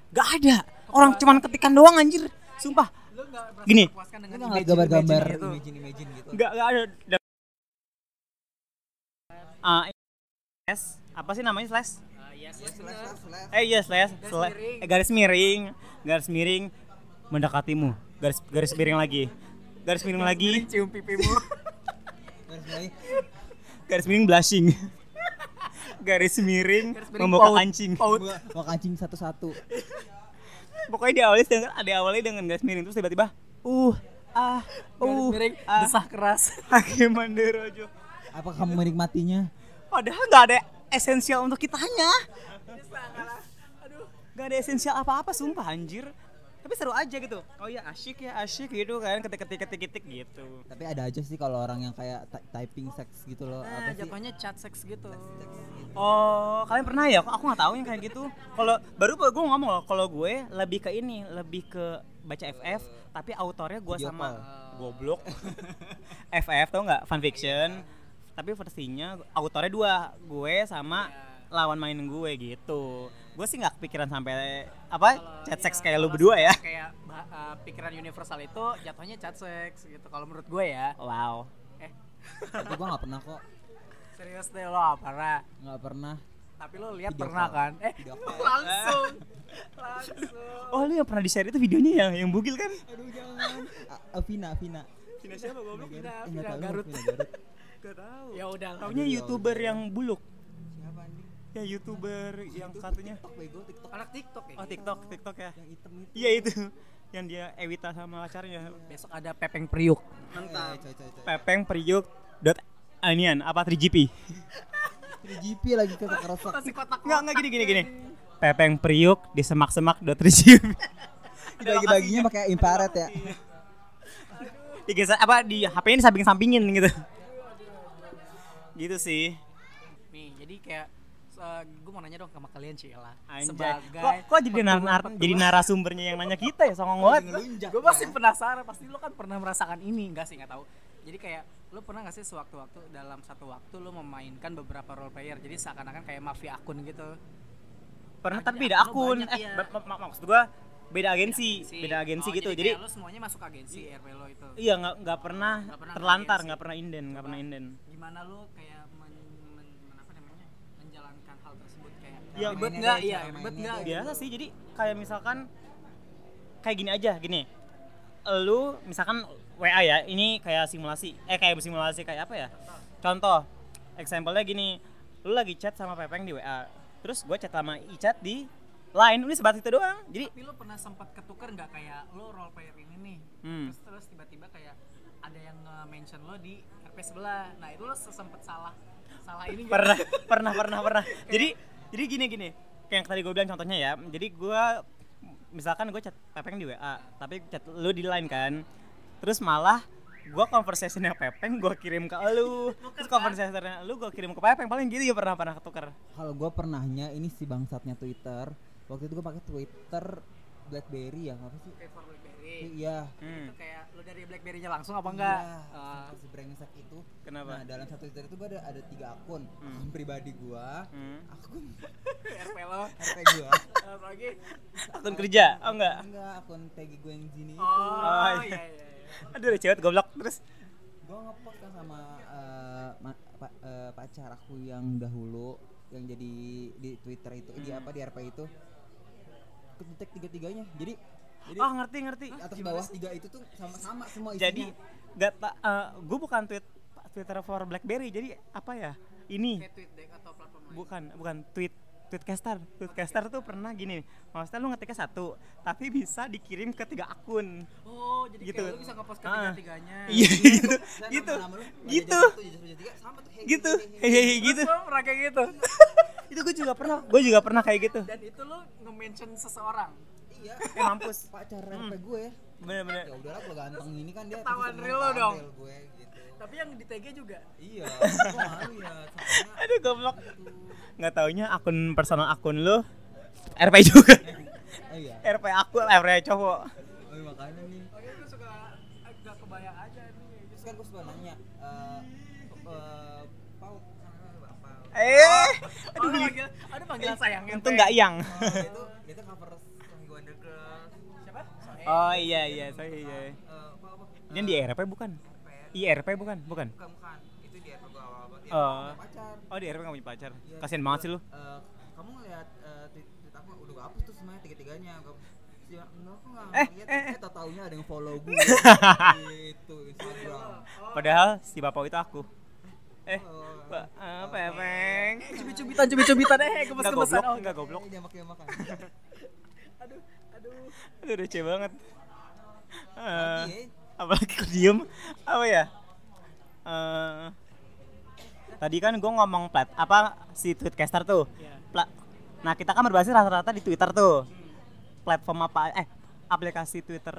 Gak ada. Orang cuman ketikan doang anjir. Sumpah. Gini. Lu imagine- gambar-gambar imagine itu imagine imagine gitu. Gak gak ada. Da- Ah, slash apa sih namanya slash? Ah, yes, yes, bener. Eh iya slash, Garis slash miring. eh, garis miring, garis miring mendekatimu. Garis garis miring lagi. Garis miring lagi, cium pipimu Garis miring. garis miring blushing. Garis miring Garis miring membuka paut. kancing. Paut. Mau kancing satu-satu. Pokoknya diawali dengan ada awalnya dengan garis miring terus tiba-tiba uh ah Garis uh miring ah desah keras Hakim Manderojo. Apa kamu menikmatinya? Padahal nggak ada esensial untuk kitanya. Gak ada esensial apa-apa sumpah anjir. Tapi seru aja gitu. Oh ya asyik ya asyik gitu kan ketik-ketik ketik-ketik gitu. Tapi ada aja sih kalau orang yang kayak ty- typing seks gitu loh. nah apa sih? jatuhnya chat seks gitu Oh, kalian pernah ya? Aku nggak tahu yang kayak gitu. Kalau baru gue ngomong loh, kalau gue lebih ke ini, lebih ke baca FF, tapi autornya gue sama call. goblok. FF tau nggak? Fanfiction. Tapi versinya autornya dua, gue sama lawan main gue gitu. Gue sih nggak kepikiran sampai apa chat seks kayak lu berdua ya. kayak bah- uh, pikiran universal itu jatuhnya chat seks gitu kalau menurut gue ya Wow. eh Tapi gua nggak pernah kok. serius deh lo apa pernah Nggak pernah. tapi lo lihat pernah call. kan eh langsung Langsung. Oh lu yang pernah di share itu videonya yang yang bugil kan? Aduh jangan. A- Vina, Vina. Vina siapa goblok? Vina, Vina Garut. Gak tahu. Ya udah. Taunya ya youtuber yang buluk. Ya youtuber yang Itu katanya. TikTok bego, TikTok. Anak TikTok ya. Oh TikTok, TikTok ya. Yang hitam itu. Iya itu. Yang dia Ewita sama pacarnya. Besok ada Pepeng Priuk. Mantap. Coy, coy, coy. Pepeng Priuk dot anian apa 3GP 3GP lagi keresek. Masih kotak Enggak, enggak gini gini gini. Pepeng Priuk di semak-semak dot 3GP Bagi-baginya pakai infrared ya. Digeser apa di HP-nya samping-sampingin gitu. Gitu sih. Nih, jadi kayak gue mau nanya dong sama kalian Cila Anjay. sebagai Kok, kok jadi nar nar- jadi narasumbernya yang nanya kita ya songong banget. Gue pasti penasaran pasti lo kan pernah merasakan ini enggak sih nggak tahu jadi kayak lo pernah nggak sih sewaktu-waktu dalam satu waktu lo memainkan beberapa role player jadi seakan-akan kayak mafia akun gitu Pernah tapi beda akun. banyak, eh, iya. maksud gua beda agensi, beda agensi Oh, gitu. jadi, lo semuanya masuk agensi RP lo itu iya nggak nggak pernah Nggak pernah terlantar, nggak pernah inden, nggak pernah inden. gimana lo kayak men, men, men- apa namanya menjalankan hal Iya, ribet nggak iya cara ribet nggak. Biasa sih. Jadi kayak misalkan kayak gini aja, gini. Lu misalkan WA ya, ini kayak simulasi. Eh kayak simulasi kayak apa ya? Contoh, example-nya gini. Lu lagi chat sama Pepeng di WA. Terus gua chat sama Icat di Line, udah sebatas itu doang. Jadi tapi lo pernah sempat ketukar nggak kayak lo role player ini nih Hmm. terus terus tiba-tiba kayak ada yang nge-mention lo di RP sebelah nah itu lo sempet salah salah ini pernah pernah pernah pernah jadi jadi gini gini. Kayak yang tadi gue bilang contohnya ya. Jadi gue misalkan gue chat Pepeng di WA tapi chat lu di line kan. Terus malah gue conversationnya Pepeng gue kirim ke lu. Terus conversationnya lu gue kirim ke Pepeng. Paling gitu ya pernah pernah ketukar Kalau gue pernahnya ini si bangsatnya Twitter. Waktu itu gue pakai Twitter BlackBerry ya, apa sih? BlackBerry Iya. hmm. itu kayak lo dari BlackBerry-nya langsung apa enggak Iya, Ah, sumpah si brengsek itu. Kenapa? Nah, dalam satu Twitter itu gue ada ada tiga akun. Akun pribadi gua, Hmm. akun RP lo RP gua. Terus lagi akun kerja oh enggak Enggak, akun Peggy gue yang sini itu. oh Oh, iya iya iya aduh cewek goblok terus Gue ngepost kan sama eh, ma- pa- eh, pacar aku yang dahulu yang jadi di Twitter itu, eh, di Hmm. apa di RP itu. Kedetek tiga-tiganya. Jadi jadi oh ngerti ngerti. atas bawah tiga itu tuh sama-sama semua isinya. jadi gak tak gue bukan tweet Twitter for BlackBerry jadi apa ya ini. Kayak tweet deck atau platform lain. Bukan bukan tweet tweetcaster. Tweetcaster tuh pernah gini maksudnya lu ngetiknya satu tapi bisa dikirim ke tiga akun. Oh jadi Gitu. kayak lo bisa ngepost ke Ah. tiga-tiganya. Iya gitu. gitu. lu, gitu. gitu. gitu. Terus lo pernah kayak gitu. Itu gue juga pernah gue juga pernah kayak gitu. Dan itu lo nge-mention seseorang Iya, eh mampus pacar RP gue. bener-bener Ya udahlah gue ganteng ini kan dia. Ketahuan real lo dong. gue gitu. tapi yang di TG juga Iya, kok malu ya. Aduh goblok gitu. nggak taunya akun personal akun lu RP juga Oh iya. RP aku RP cowok Oh iya, makanya nih. oke gue suka agak kebayang aja nih Terus kan gue suka nanya, eh, eh, Pau, eh, eh aduh oh, ada panggilan sayangnya untung Pe. nggak yang Oh, dia tuh cover oh iya iya saya iya Eh, apa apa? ini di RP bukan IRP bukan bukan Bukan bukan. Itu di RP gue awal-awal. Ya, Oh. pacar. oh di RP nggak punya pacar Iya, kasian banget sih lu Eh, kamu ngeliat eh, tweet, aku udah gue hapus tuh semuanya tiga-tiganya. Ya, enggak aku enggak Eh, ngeliat. eh, Eh, taunya ada yang follow gue. gitu, Instagram. padahal si bapak itu aku eh Oh, Pak, apa ya, Peng? cubit-cubitan cubit-cubitan eh Enggak gemes-gemesan goblok, oh enggak goblok. Eh, dia makan-makan. aduh Aduh, receh banget. Iya. apalagi kok diem? Apa ya? Eh, tadi kan gue ngomong plat apa si tweetcaster tuh. Iya. Pla- nah kita kan berbasis rata-rata di Twitter tuh. Platform apa? Eh aplikasi Twitter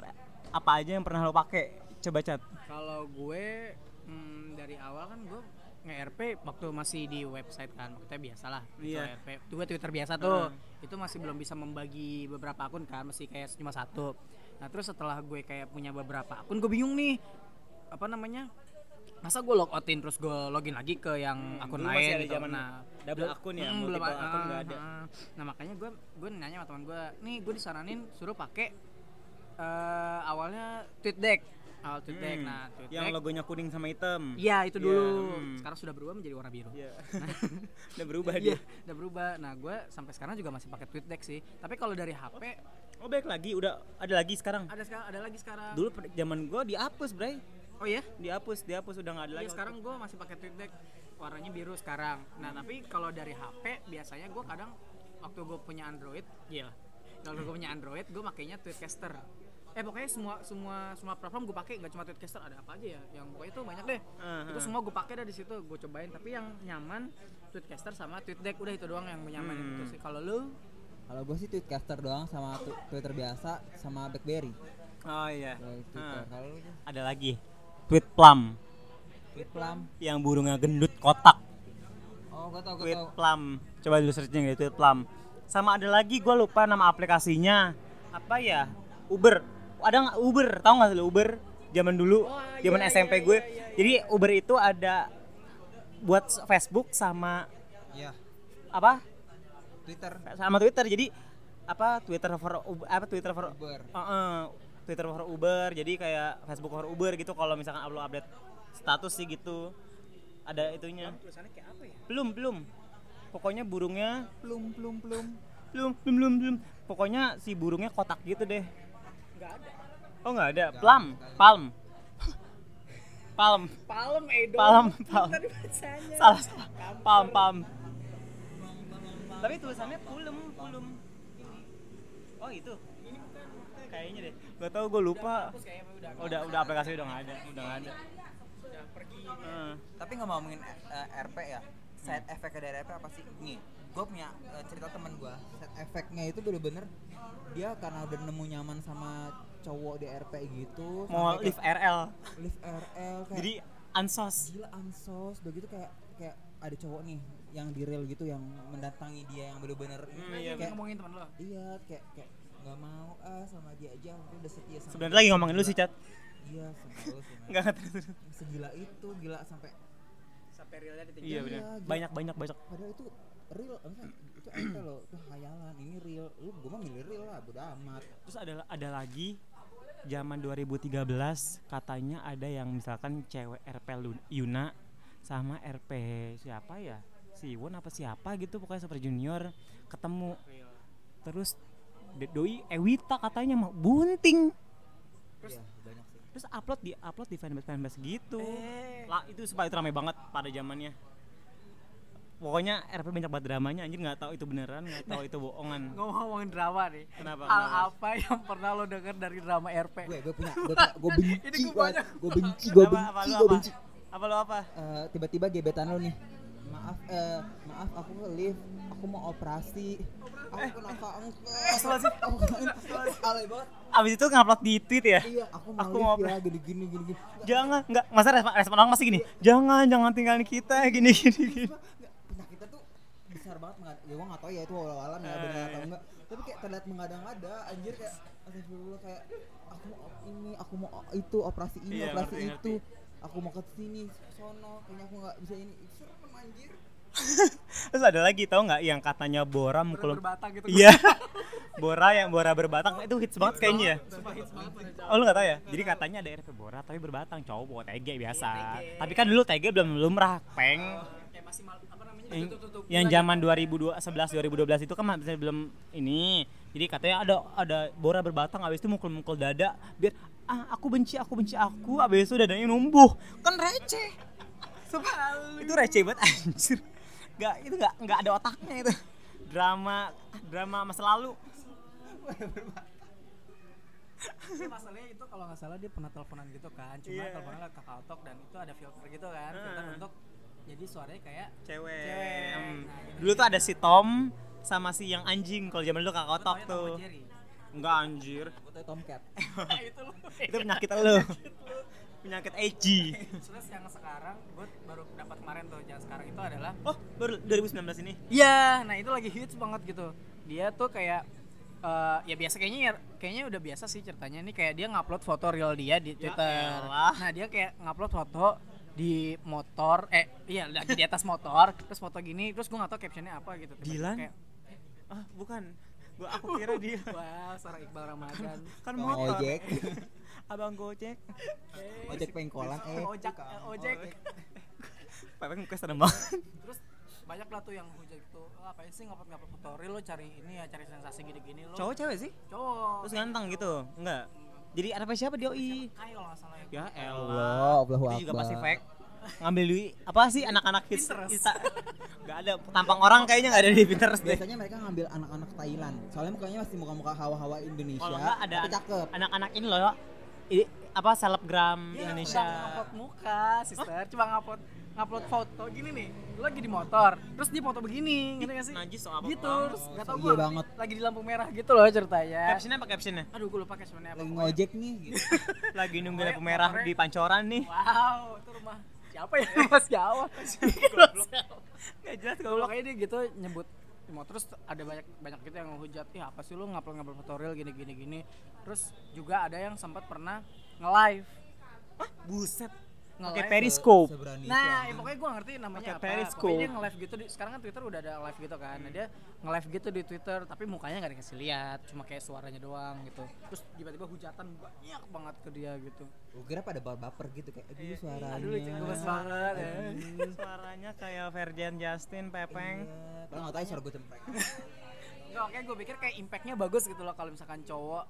apa aja yang pernah lo pakai? Coba cat. kalau gue hmm, dari awal kan gue nge-RP waktu masih di website kan maksudnya biasa lah itu Iya. RP itu gue Twitter biasa tuh itu masih belum bisa membagi beberapa akun kan masih kayak cuma satu nah terus setelah gue kayak punya beberapa akun gue bingung nih apa namanya masa gue logout-in terus gue login lagi ke yang akun dulu lain masih ada gitu. zaman nah double akun ya, hmm, belum akun nggak ada. ah, nah makanya gue gue nanya sama teman gue nih gue disaranin suruh pakai eh, awalnya tweet deck Tweet deck. Hmm. Nah, yang logonya kuning sama hitam. Iya, itu Iya, dulu. hmm. Sekarang sudah berubah menjadi warna biru. Iya. Udah berubah Iya, dia. udah berubah. Nah, gue sampai sekarang juga masih pakai tweet deck sih. Tapi kalau dari HP Oh, baik lagi, udah ada lagi sekarang. ada sekarang ada lagi sekarang. Dulu zaman gua dihapus, Bray. Oh iya? Dihapus, dihapus udah nggak ada lagi. Iya, sekarang gue masih pakai tweet deck warnanya biru sekarang. Nah, tapi kalau dari HP biasanya gue kadang waktu gue punya Android, iya. Kalau gue punya Android, gue makainya Tweetcaster. Eh pokoknya semua semua semua platform gue pakai nggak cuma Tweetcaster ada apa aja ya yang pokoknya itu banyak deh Uh-huh. itu semua gue pakai dari situ gue cobain tapi yang nyaman Tweetcaster sama TweetDeck udah itu doang yang nyaman Hmm. itu sih kalau lu Kalau gue sih tweetcaster doang sama tu- Twitter biasa sama BlackBerry. Oh iya. Kalau tuh Ada lagi. Tweet plum tweet plum. yang burungnya gendut kotak. Oh, gue tau, gue Tweet tau. plum. Coba dulu searching ya tweet plum. Sama ada lagi gua lupa nama aplikasinya. Apa ya? Uber. Ada nggak Uber? Tahu nggak lu Uber? Zaman dulu, Oh, zaman iya, SMP iya, gue. iya, iya, Jadi Uber itu ada buat Facebook sama Iya, apa? Twitter, Sama Twitter. Jadi apa Twitter for Uber, apa Twitter for Uber. Heeh, Twitter for Uber, jadi kayak Facebook for Uber gitu kalau misalkan upload update status sih gitu. Ada itunya. apa ya Belum, belum. Pokoknya burungnya Plum, plum, plum. belum, belum, belum, belum. Pokoknya si burungnya kotak gitu deh. Oh, nggak ada. Plum, palm. Palm. palem edo Palem, palem. tadi bacanya Salah, salah. Palm, palm. Tapi tulisannya pulem, pulem. Oh, itu. Kayaknya deh. Gak tau gue lupa. Udah udah udah aplikasi udah nggak ada udah nggak ada udah pergi Heeh. Tapi nggak ngomongin eh, RP ya. Side effect dari RP apa sih? Nih, gue punya eh, cerita teman gue. Side effectnya itu bener-bener dia karena udah nemu nyaman sama cowok di RP gitu. mau live RL live RL kayak jadi ansos. Gila ansos. Begitu kayak kayak ada cowok nih yang di real gitu yang mendatangi dia yang bener-bener Hmm, iya, kayak ngomongin teman lo. Iya kayak kayak nggak mau ah sama dia aja. Aku udah setia sama sebenarnya lagi ngomongin lu sih cat iya nggak segila itu gila sampai sampai realnya ditinggal. Iya Iya, benar gila. banyak banyak banyak. Padahal itu real maksudnya itu RP loh itu hayalan. Ini real. Lu gue mah milih real lah bodo amat. Terus ada ada lagi zaman 2013 katanya ada yang misalkan cewek RP Yuna sama RP siapa ya? Si Won apa siapa gitu pokoknya super junior ketemu. Terus doi Ewita katanya mau bunting. Iya banyak sih. terus upload di upload di fanbase fanbase gitu. Eh. lah itu supaya itu ramai banget pada zamannya pokoknya RP banyak banget dramanya anjir nggak tahu itu beneran nggak tahu itu bohongan. Ngomong-ngomongin drama nih. Kenapa, hal kenapa? apa yang pernah lo denger dari drama RP gue gue punya gue gue benci gue benci gue benci gue apa? benci. Apa lu apa? Eh, tiba-tiba gebetan lo nih. Maaf eh maaf aku ke lift. Aku mau operasi. Aku kena kanker aku kena alay banget. Abis itu ngupload di tweet ya? Iya aku mau Aku mau ya gini gini gini gini. Jangan nggak masa respon, respon orang masih gini. Jangan jangan tinggalin kita gini gini gini Nggak, penyakitnya tuh besar banget mengad- ya gua nggak tahu ya itu walau alam ya Eh, benar atau iya. enggak tapi kayak terlihat mengada-ngada anjir kayak astagfirullah kayak aku mau ini aku mau itu operasi ini Iya, operasi ngerti, itu aku mau ke sini sono kayaknya aku nggak bisa ini serem anjir terus ada lagi tau nggak yang katanya Bora mukul berbatang gitu iya Bora yang Bora berbatang itu hits banget kayaknya ya. Oh lu gak tau ya? Jadi katanya ada RP Bora tapi berbatang cowok bawa TG biasa. Iya. Tapi kan dulu TG belum lumrah, peng. kayak masih mal, apa namanya Yang, tutup-tutup yang zaman 2011 2012 itu kan masih belum ini. Jadi katanya ada ada Bora berbatang habis itu mukul-mukul dada biar ah aku benci aku benci aku habis itu dadanya numbuh. Kan receh. Sumpah, itu receh banget anjir. Gak itu gak nggak ada otaknya itu. Drama drama masa lalu. Masalahnya itu kalau nggak salah dia pernah teleponan gitu kan cuma Iya. teleponnya lewat kakak otok dan itu ada filter gitu kan filter Heeh. untuk jadi suaranya kayak Cewek. Cewek. Hmm. Nah. Dulu tuh ada si Tom sama si yang anjing kalau zaman dulu kakak Tom tuh. Enggak anjir. gue tomcat itu loh itu penyakit lu penyakit edgy terus yang sekarang gue baru dapat kemarin tuh yang sekarang itu adalah oh baru 2019 ini Iya, nah itu lagi hits banget gitu. Dia tuh kayak eh, ya biasa kayaknya ya kayaknya udah biasa sih ceritanya nih kayak dia ngupload foto real dia di Ya Twitter. elah. Nah, dia kayak ngupload foto di motor eh iya lagi di atas motor terus foto gini terus gue nggak tahu captionnya apa gitu. Dilan? kayak ah bukan. Gua aku kira dia. Wah, seorang Iqbal Ramadan. kan Bang motor. Ojek. Abang gojek. Eh, ojek pengkolan eh. Ojek, eh, ojek. pepeng gue seneng banget. Terus banyak lah tuh yang hujat gitu. Oh, apa sih ngupload-ngupload fotori lo? Cari ini ya, cari sensasi gini-gini lo. cowok cewek sih? Cowok. terus ganteng gitu? Enggak jadi ada apa siapa? Doi. Kayak kalau nggak salah ya. ya Allah Allahu itu juga pasti Akbar. fake. Ngambil duit. Apa sih anak-anak hits? Pinterest. Nggak ada. Tampang orang kayaknya nggak ada di Pinterest deh. Biasanya mereka ngambil anak-anak Thailand. Soalnya mukanya masih muka-muka hawa-hawa Indonesia. Kalau nggak ada cakep. anak-anak ini loh i- apa selebgram Dia Indonesia. nggak ngupload muka, sister. Cuma ngupload ngupload foto gini nih. Lo lagi di motor, terus dia foto begini, ngerti gak sih? najis soal apa gitu, terus gak tau Iya gue banget. lagi di lampu merah gitu loh ceritanya. captionnya apa captionnya Aduh, gue lupa captionnya apa. lagi ngojek nih gitu. lagi nunggu lampu merah di pancoran nih Wow, itu rumah siapa ya? Rumah siapa? nggak jelas Kalau kayak dia gitu nyebut mau terus ada banyak banyak gitu yang ngehujat ya apa sih lu ngupload ngupload tutorial gini gini gini terus juga ada yang sempat pernah nge-live buset nge-live Pakai periscope Nah, ya pokoknya gue ngerti namanya Pakai apa. Periscope. Pokoknya dia nge-live gitu di sekarang kan Twitter udah ada live gitu kan. Nah, dia nge-live gitu di Twitter tapi mukanya nggak dikasih lihat, cuma kayak suaranya doang gitu. Terus tiba-tiba hujatan banyak banget ke dia gitu. Gua kira pada baper gitu kayak aduh suaranya Aduh, lucu gemes banget ya. suaranya kayak Ferdian Justin Pepeng Iya, padahal nggak tahu suara gue cempreng Enggak, kayak gue pikir kayak impactnya bagus gitu loh kalau misalkan cowok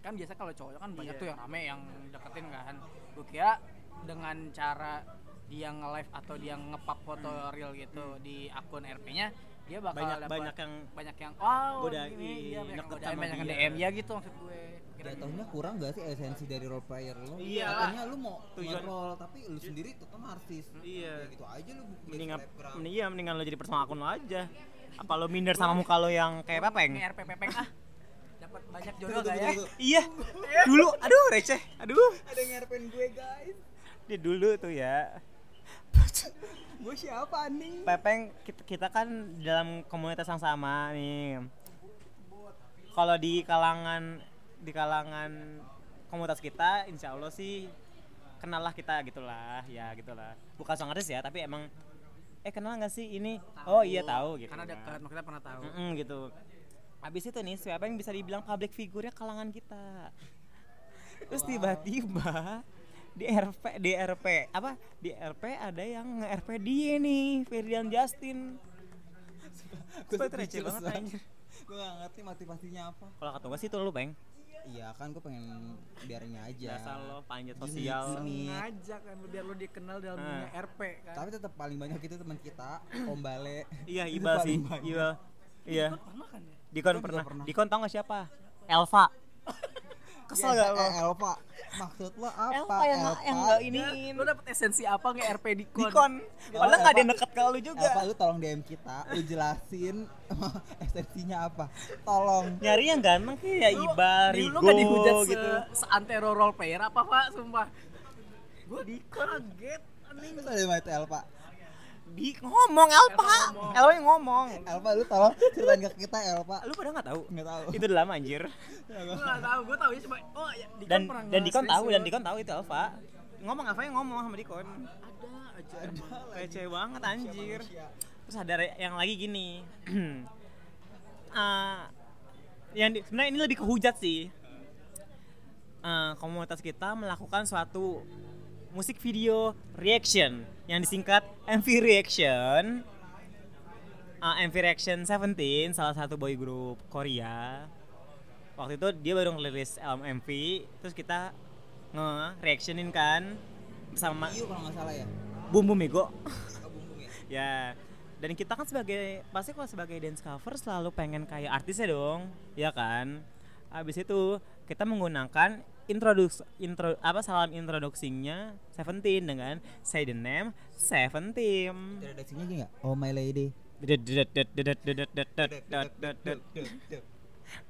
kan biasa kalau cowok kan banyak Iya. tuh yang rame yang deketin kan. Gue kira dengan cara dia nge-live atau dia nge-pub foto real gitu di akun RP-nya dia bakal banyak dapat banyak yang banyak yang wow Godain, gini, dia banyak godain, sama banyak yang dia. DM ya gitu maksud gue Kira jatuhnya kurang gak sih esensi dari role player lo? Iya. katanya lu mau Tujuan- nge-role tapi lu sendiri tetap narsis Iya. Kayak gitu aja lu mendingan iya mendingan lo jadi personal akun lo aja. Apa lo minder sama muka lo yang kayak Pepeng? Ini RP Pepeng ah. Dapat banyak jodoh gak ya? iya. Dulu aduh receh. Aduh. Ada yang ngarepin gue guys dia dulu tuh ya. Gue siapa nih Pepeng kita, kita kan dalam komunitas yang sama nih. Kalau di kalangan di kalangan komunitas kita insya Allah sih kenal lah kita gitulah ya gitulah bukan song artis ya tapi emang eh kenal nggak sih ini? Oh iya tahu gitu karena kan. dekat makanya pernah tahu. Mm-mm, gitu. Habis itu nih siapa yang bisa dibilang public figure kalangan kita? Terus tiba-tiba di RP di RP apa? Di RP ada yang RP dia nih Ferdian Justin. Gue receh banget anjir. gue gak ngerti motivasinya apa. Kalau kata gue sih itu lu bang. Iya kan gue pengen biarnya aja. Biasa lo panjat sosial. gini. ngajak kan biar lo dikenal dalam Ah. dunia RP kan. Tapi tetap paling banyak itu teman kita Om Bale. Iya Ibal sih. Ibal iya. Pernah kan ya? Dikon Dikon pernah. Dikon tau gak siapa? Elva kesel Iya, gak lo? eh, Elva maksud lo apa? Elva yang yang gak iniin lo dapet esensi apa nge RP di kon Dikon padahal gak ada yang deket ke lu juga. Elva lu tolong DM kita lu jelasin esensinya apa. Tolong. Nyari yang ganteng kayak Ibar, Rigo lu gak dihujat se gitu. seantero role player apa pak? Sumpah. Gue kaget. Anjing. Terus ada mana itu Elva Di ngomong ngomong. Elva yang ngomong. Elva lu tolong ceritain ke kita Elva Lu pada nggak tahu? nggak tahu Itu udah lama anjir. gue gak tau gue tau ya cuma oh ya Dikon Dan pernah dan Dikon tahu dan. Dikon tahu itu Elva. Ngomong apa yang ngomong sama Dikon? ada aja emang. Receh banget anjir. Terus ada yang lagi gini. Eh, yang di- sebenarnya ini lebih kehujat sih. Eh, komunitas kita melakukan suatu musik video reaction yang disingkat MV Reaction. Eh, MV Reaction 17 salah satu boy group Korea. Waktu itu dia baru ngerilis album MV, terus kita nge-reactionin kan sama Iu kalau nggak salah ya Bumbu Mego. oh, ya Ya, dan kita kan sebagai pasti kalau sebagai dance cover selalu pengen kayak artisnya dong, ya kan? Habis itu kita menggunakan introduks intro apa salam introduksinya Seventeen dengan say the name Seventeen. redaksinya aja nggak oh my lady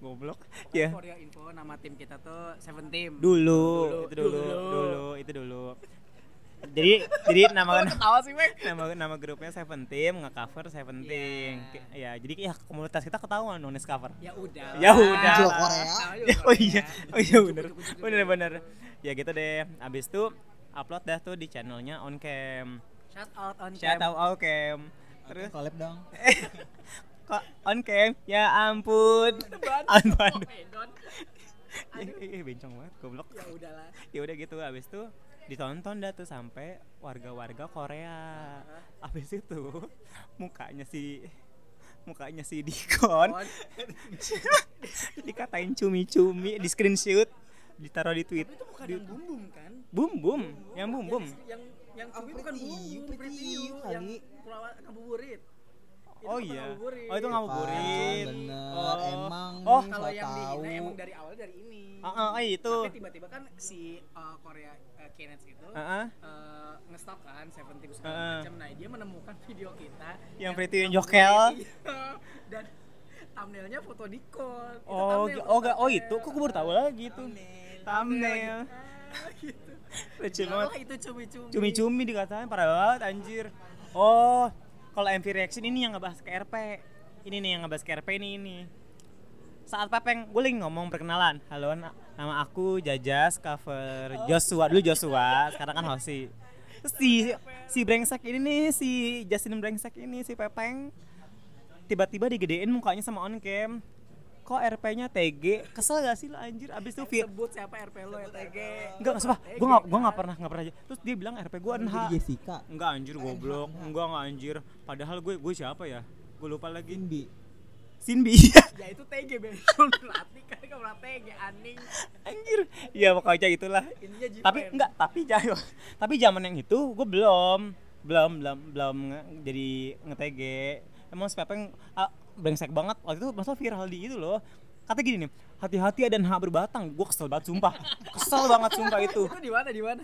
Goblok. Ya. for your info nama tim kita tuh Seven Team Dulu, Dulu, itu dulu, dulu. dulu, itu dulu. Jadi jadi nama ketawa sih Mek? nama nama grupnya Seventeen nge-cover Seventeen. Ya, jadi ya komunitas kita ketahuan dong cover. ya udah Ya udah. Jual Korea. Juga oh iya, oh iya bener, bener bener. Ya gitu deh. Abis itu upload dah tuh di channelnya on cam. shout out on Shout cam out on cam. Terus collab dong kok on cam ya ampun on Bandung eh, bencong banget goblok Ya udahlah. ya udah gitu habis itu ditonton dah tuh sampai warga-warga Korea. Habis itu mukanya si mukanya si Dikon. Kon. dikatain cumi-cumi di screenshot ditaruh di tweet. Itu bukan yang bum bum kan? bum bum yang bum bum Yang yang Oh, cumi bukan Pretty bum bum, You, kali. yang pulau Itu oh iya ngabuburit. oh itu ngabuburit bener Oh. emang Oh, Kalau yang di tahu ini emang dari awal dari ini. ah ah, ah, itu Tapi tiba-tiba kan si uh, Korea uh, Kenneth itu Ah, ah. uh, ngestalk kan Seventeen segala ah. macam. Nah dia menemukan video kita Yang Pretty yang jokel. dan thumbnailnya foto Dikon. Itu oh thumbnail, oh gak oh thumbnail, itu kok gue baru tahu lagi itu thumbnail Ah, gitu. lucu banget itu cumi-cumi. cumi-cumi dikatain parah banget anjir oh kalau MV Reaction ini yang ngebahas ke RP ini nih yang ngebahas ke RP ini ini. Saat Pepeng gue lagi ngomong perkenalan. Halo na- nama aku Jajas cover Joshua. Dulu Joshua sekarang kan Hosi terus si si brengsek ini nih si Justin brengsek ini si Pepeng tiba-tiba digedein mukanya sama on cam kok RP-nya TG kesel gak sih lo anjir abis itu vi- sebut siapa RP lo ya TG. Enggak, enggak sumpah. Gue enggak gua enggak pernah enggak pernah aja. Terus dia bilang RP gue NH. Jessica Enggak anjir goblok. Enggak enggak anjir. Padahal gue gue siapa ya? Gue lupa lagi. Inbi Sinbi. Iya. Ya itu TG Ben. Berarti kan kamu pernah TG anjing. anjir. Iya pokoknya itulah. Tapi enggak, tapi jangan. tapi zaman yang itu gue belum belum belum belum jadi nge-TG. Emang ah, brengsek banget. Waktu itu masa viral di itu loh. Kata gini nih, hati-hati ada NH berbatang. Gue kesel banget sumpah. Kesel banget sumpah itu. Itu di mana di mana?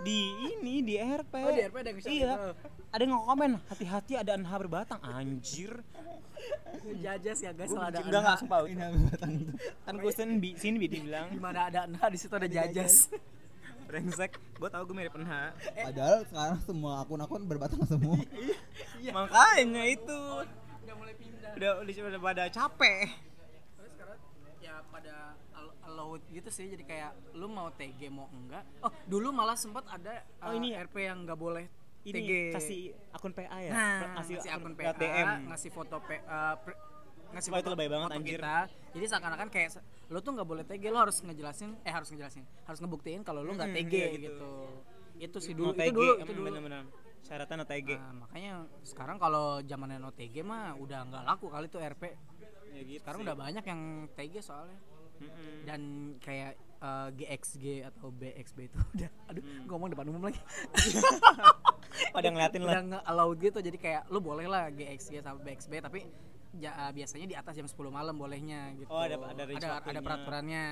Di ini di RP. Oh, di RP ada yang nge-share Iya. Ada yang komen, hati-hati ada NH berbatang. Anjir. Jajas ya guys, kalau ada enggak enggak sumpah. tuh Kan gue senbi, sinbi dibilang. Di mana ada anak di situ ada jajas. Brengsek. Gue tau gue mirip NH. padahal sekarang semua akun-akun berbatang semua Iya. Makanya itu. Udah mulai pindah. Udah udah, pada capek. Tapi sekarang ya pada al- allowed gitu sih jadi kayak lu mau TG mau enggak. Oh, dulu malah sempat ada Oh, uh, ini RP yang nggak boleh Ini TG. kasih akun PA ya. nah, kasih, ngasih akun PA, DM. ngasih foto P, uh, pre- ngasih Wah, itu lebay banget, foto anjir. kita. Jadi seakan-akan kayak lu tuh nggak boleh TG, lu harus ngejelasin eh harus ngejelasin, harus ngebuktiin kalau lu nggak Hmm, TG iya gitu. gitu. Itu sih No dulu, TG, itu dulu, itu dulu. No TG. Nah, makanya sekarang kalau zamannya no TG mah udah nggak laku kali tuh RP. Ya gitu Sekarang sih. udah banyak yang TG soalnya. Mm-mm. Dan kayak eh, GXG atau BXB itu udah aduh Hmm. ngomong depan umum lagi. Pada ngeliatin udah lah. nggak allowed gitu jadi kayak lu boleh lah GXG sama BXB tapi ja- eh, biasanya di atas jam 10 malam bolehnya gitu. Oh, ada- ada ada, waktunya. peraturannya.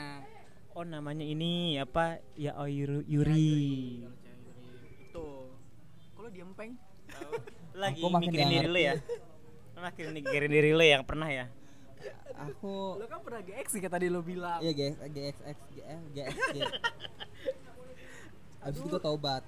Oh namanya ini apa? Ya oh Yuri. Yuri. Kalau diem peng? Lagi Aku mikirin diri lu ya. Lu makin mikirin diri lu yang pernah ya. aku Lu kan pernah GXG kayak tadi lu bilang. Iya GX, GXX, GF, GXG. Abis itu gue taubat.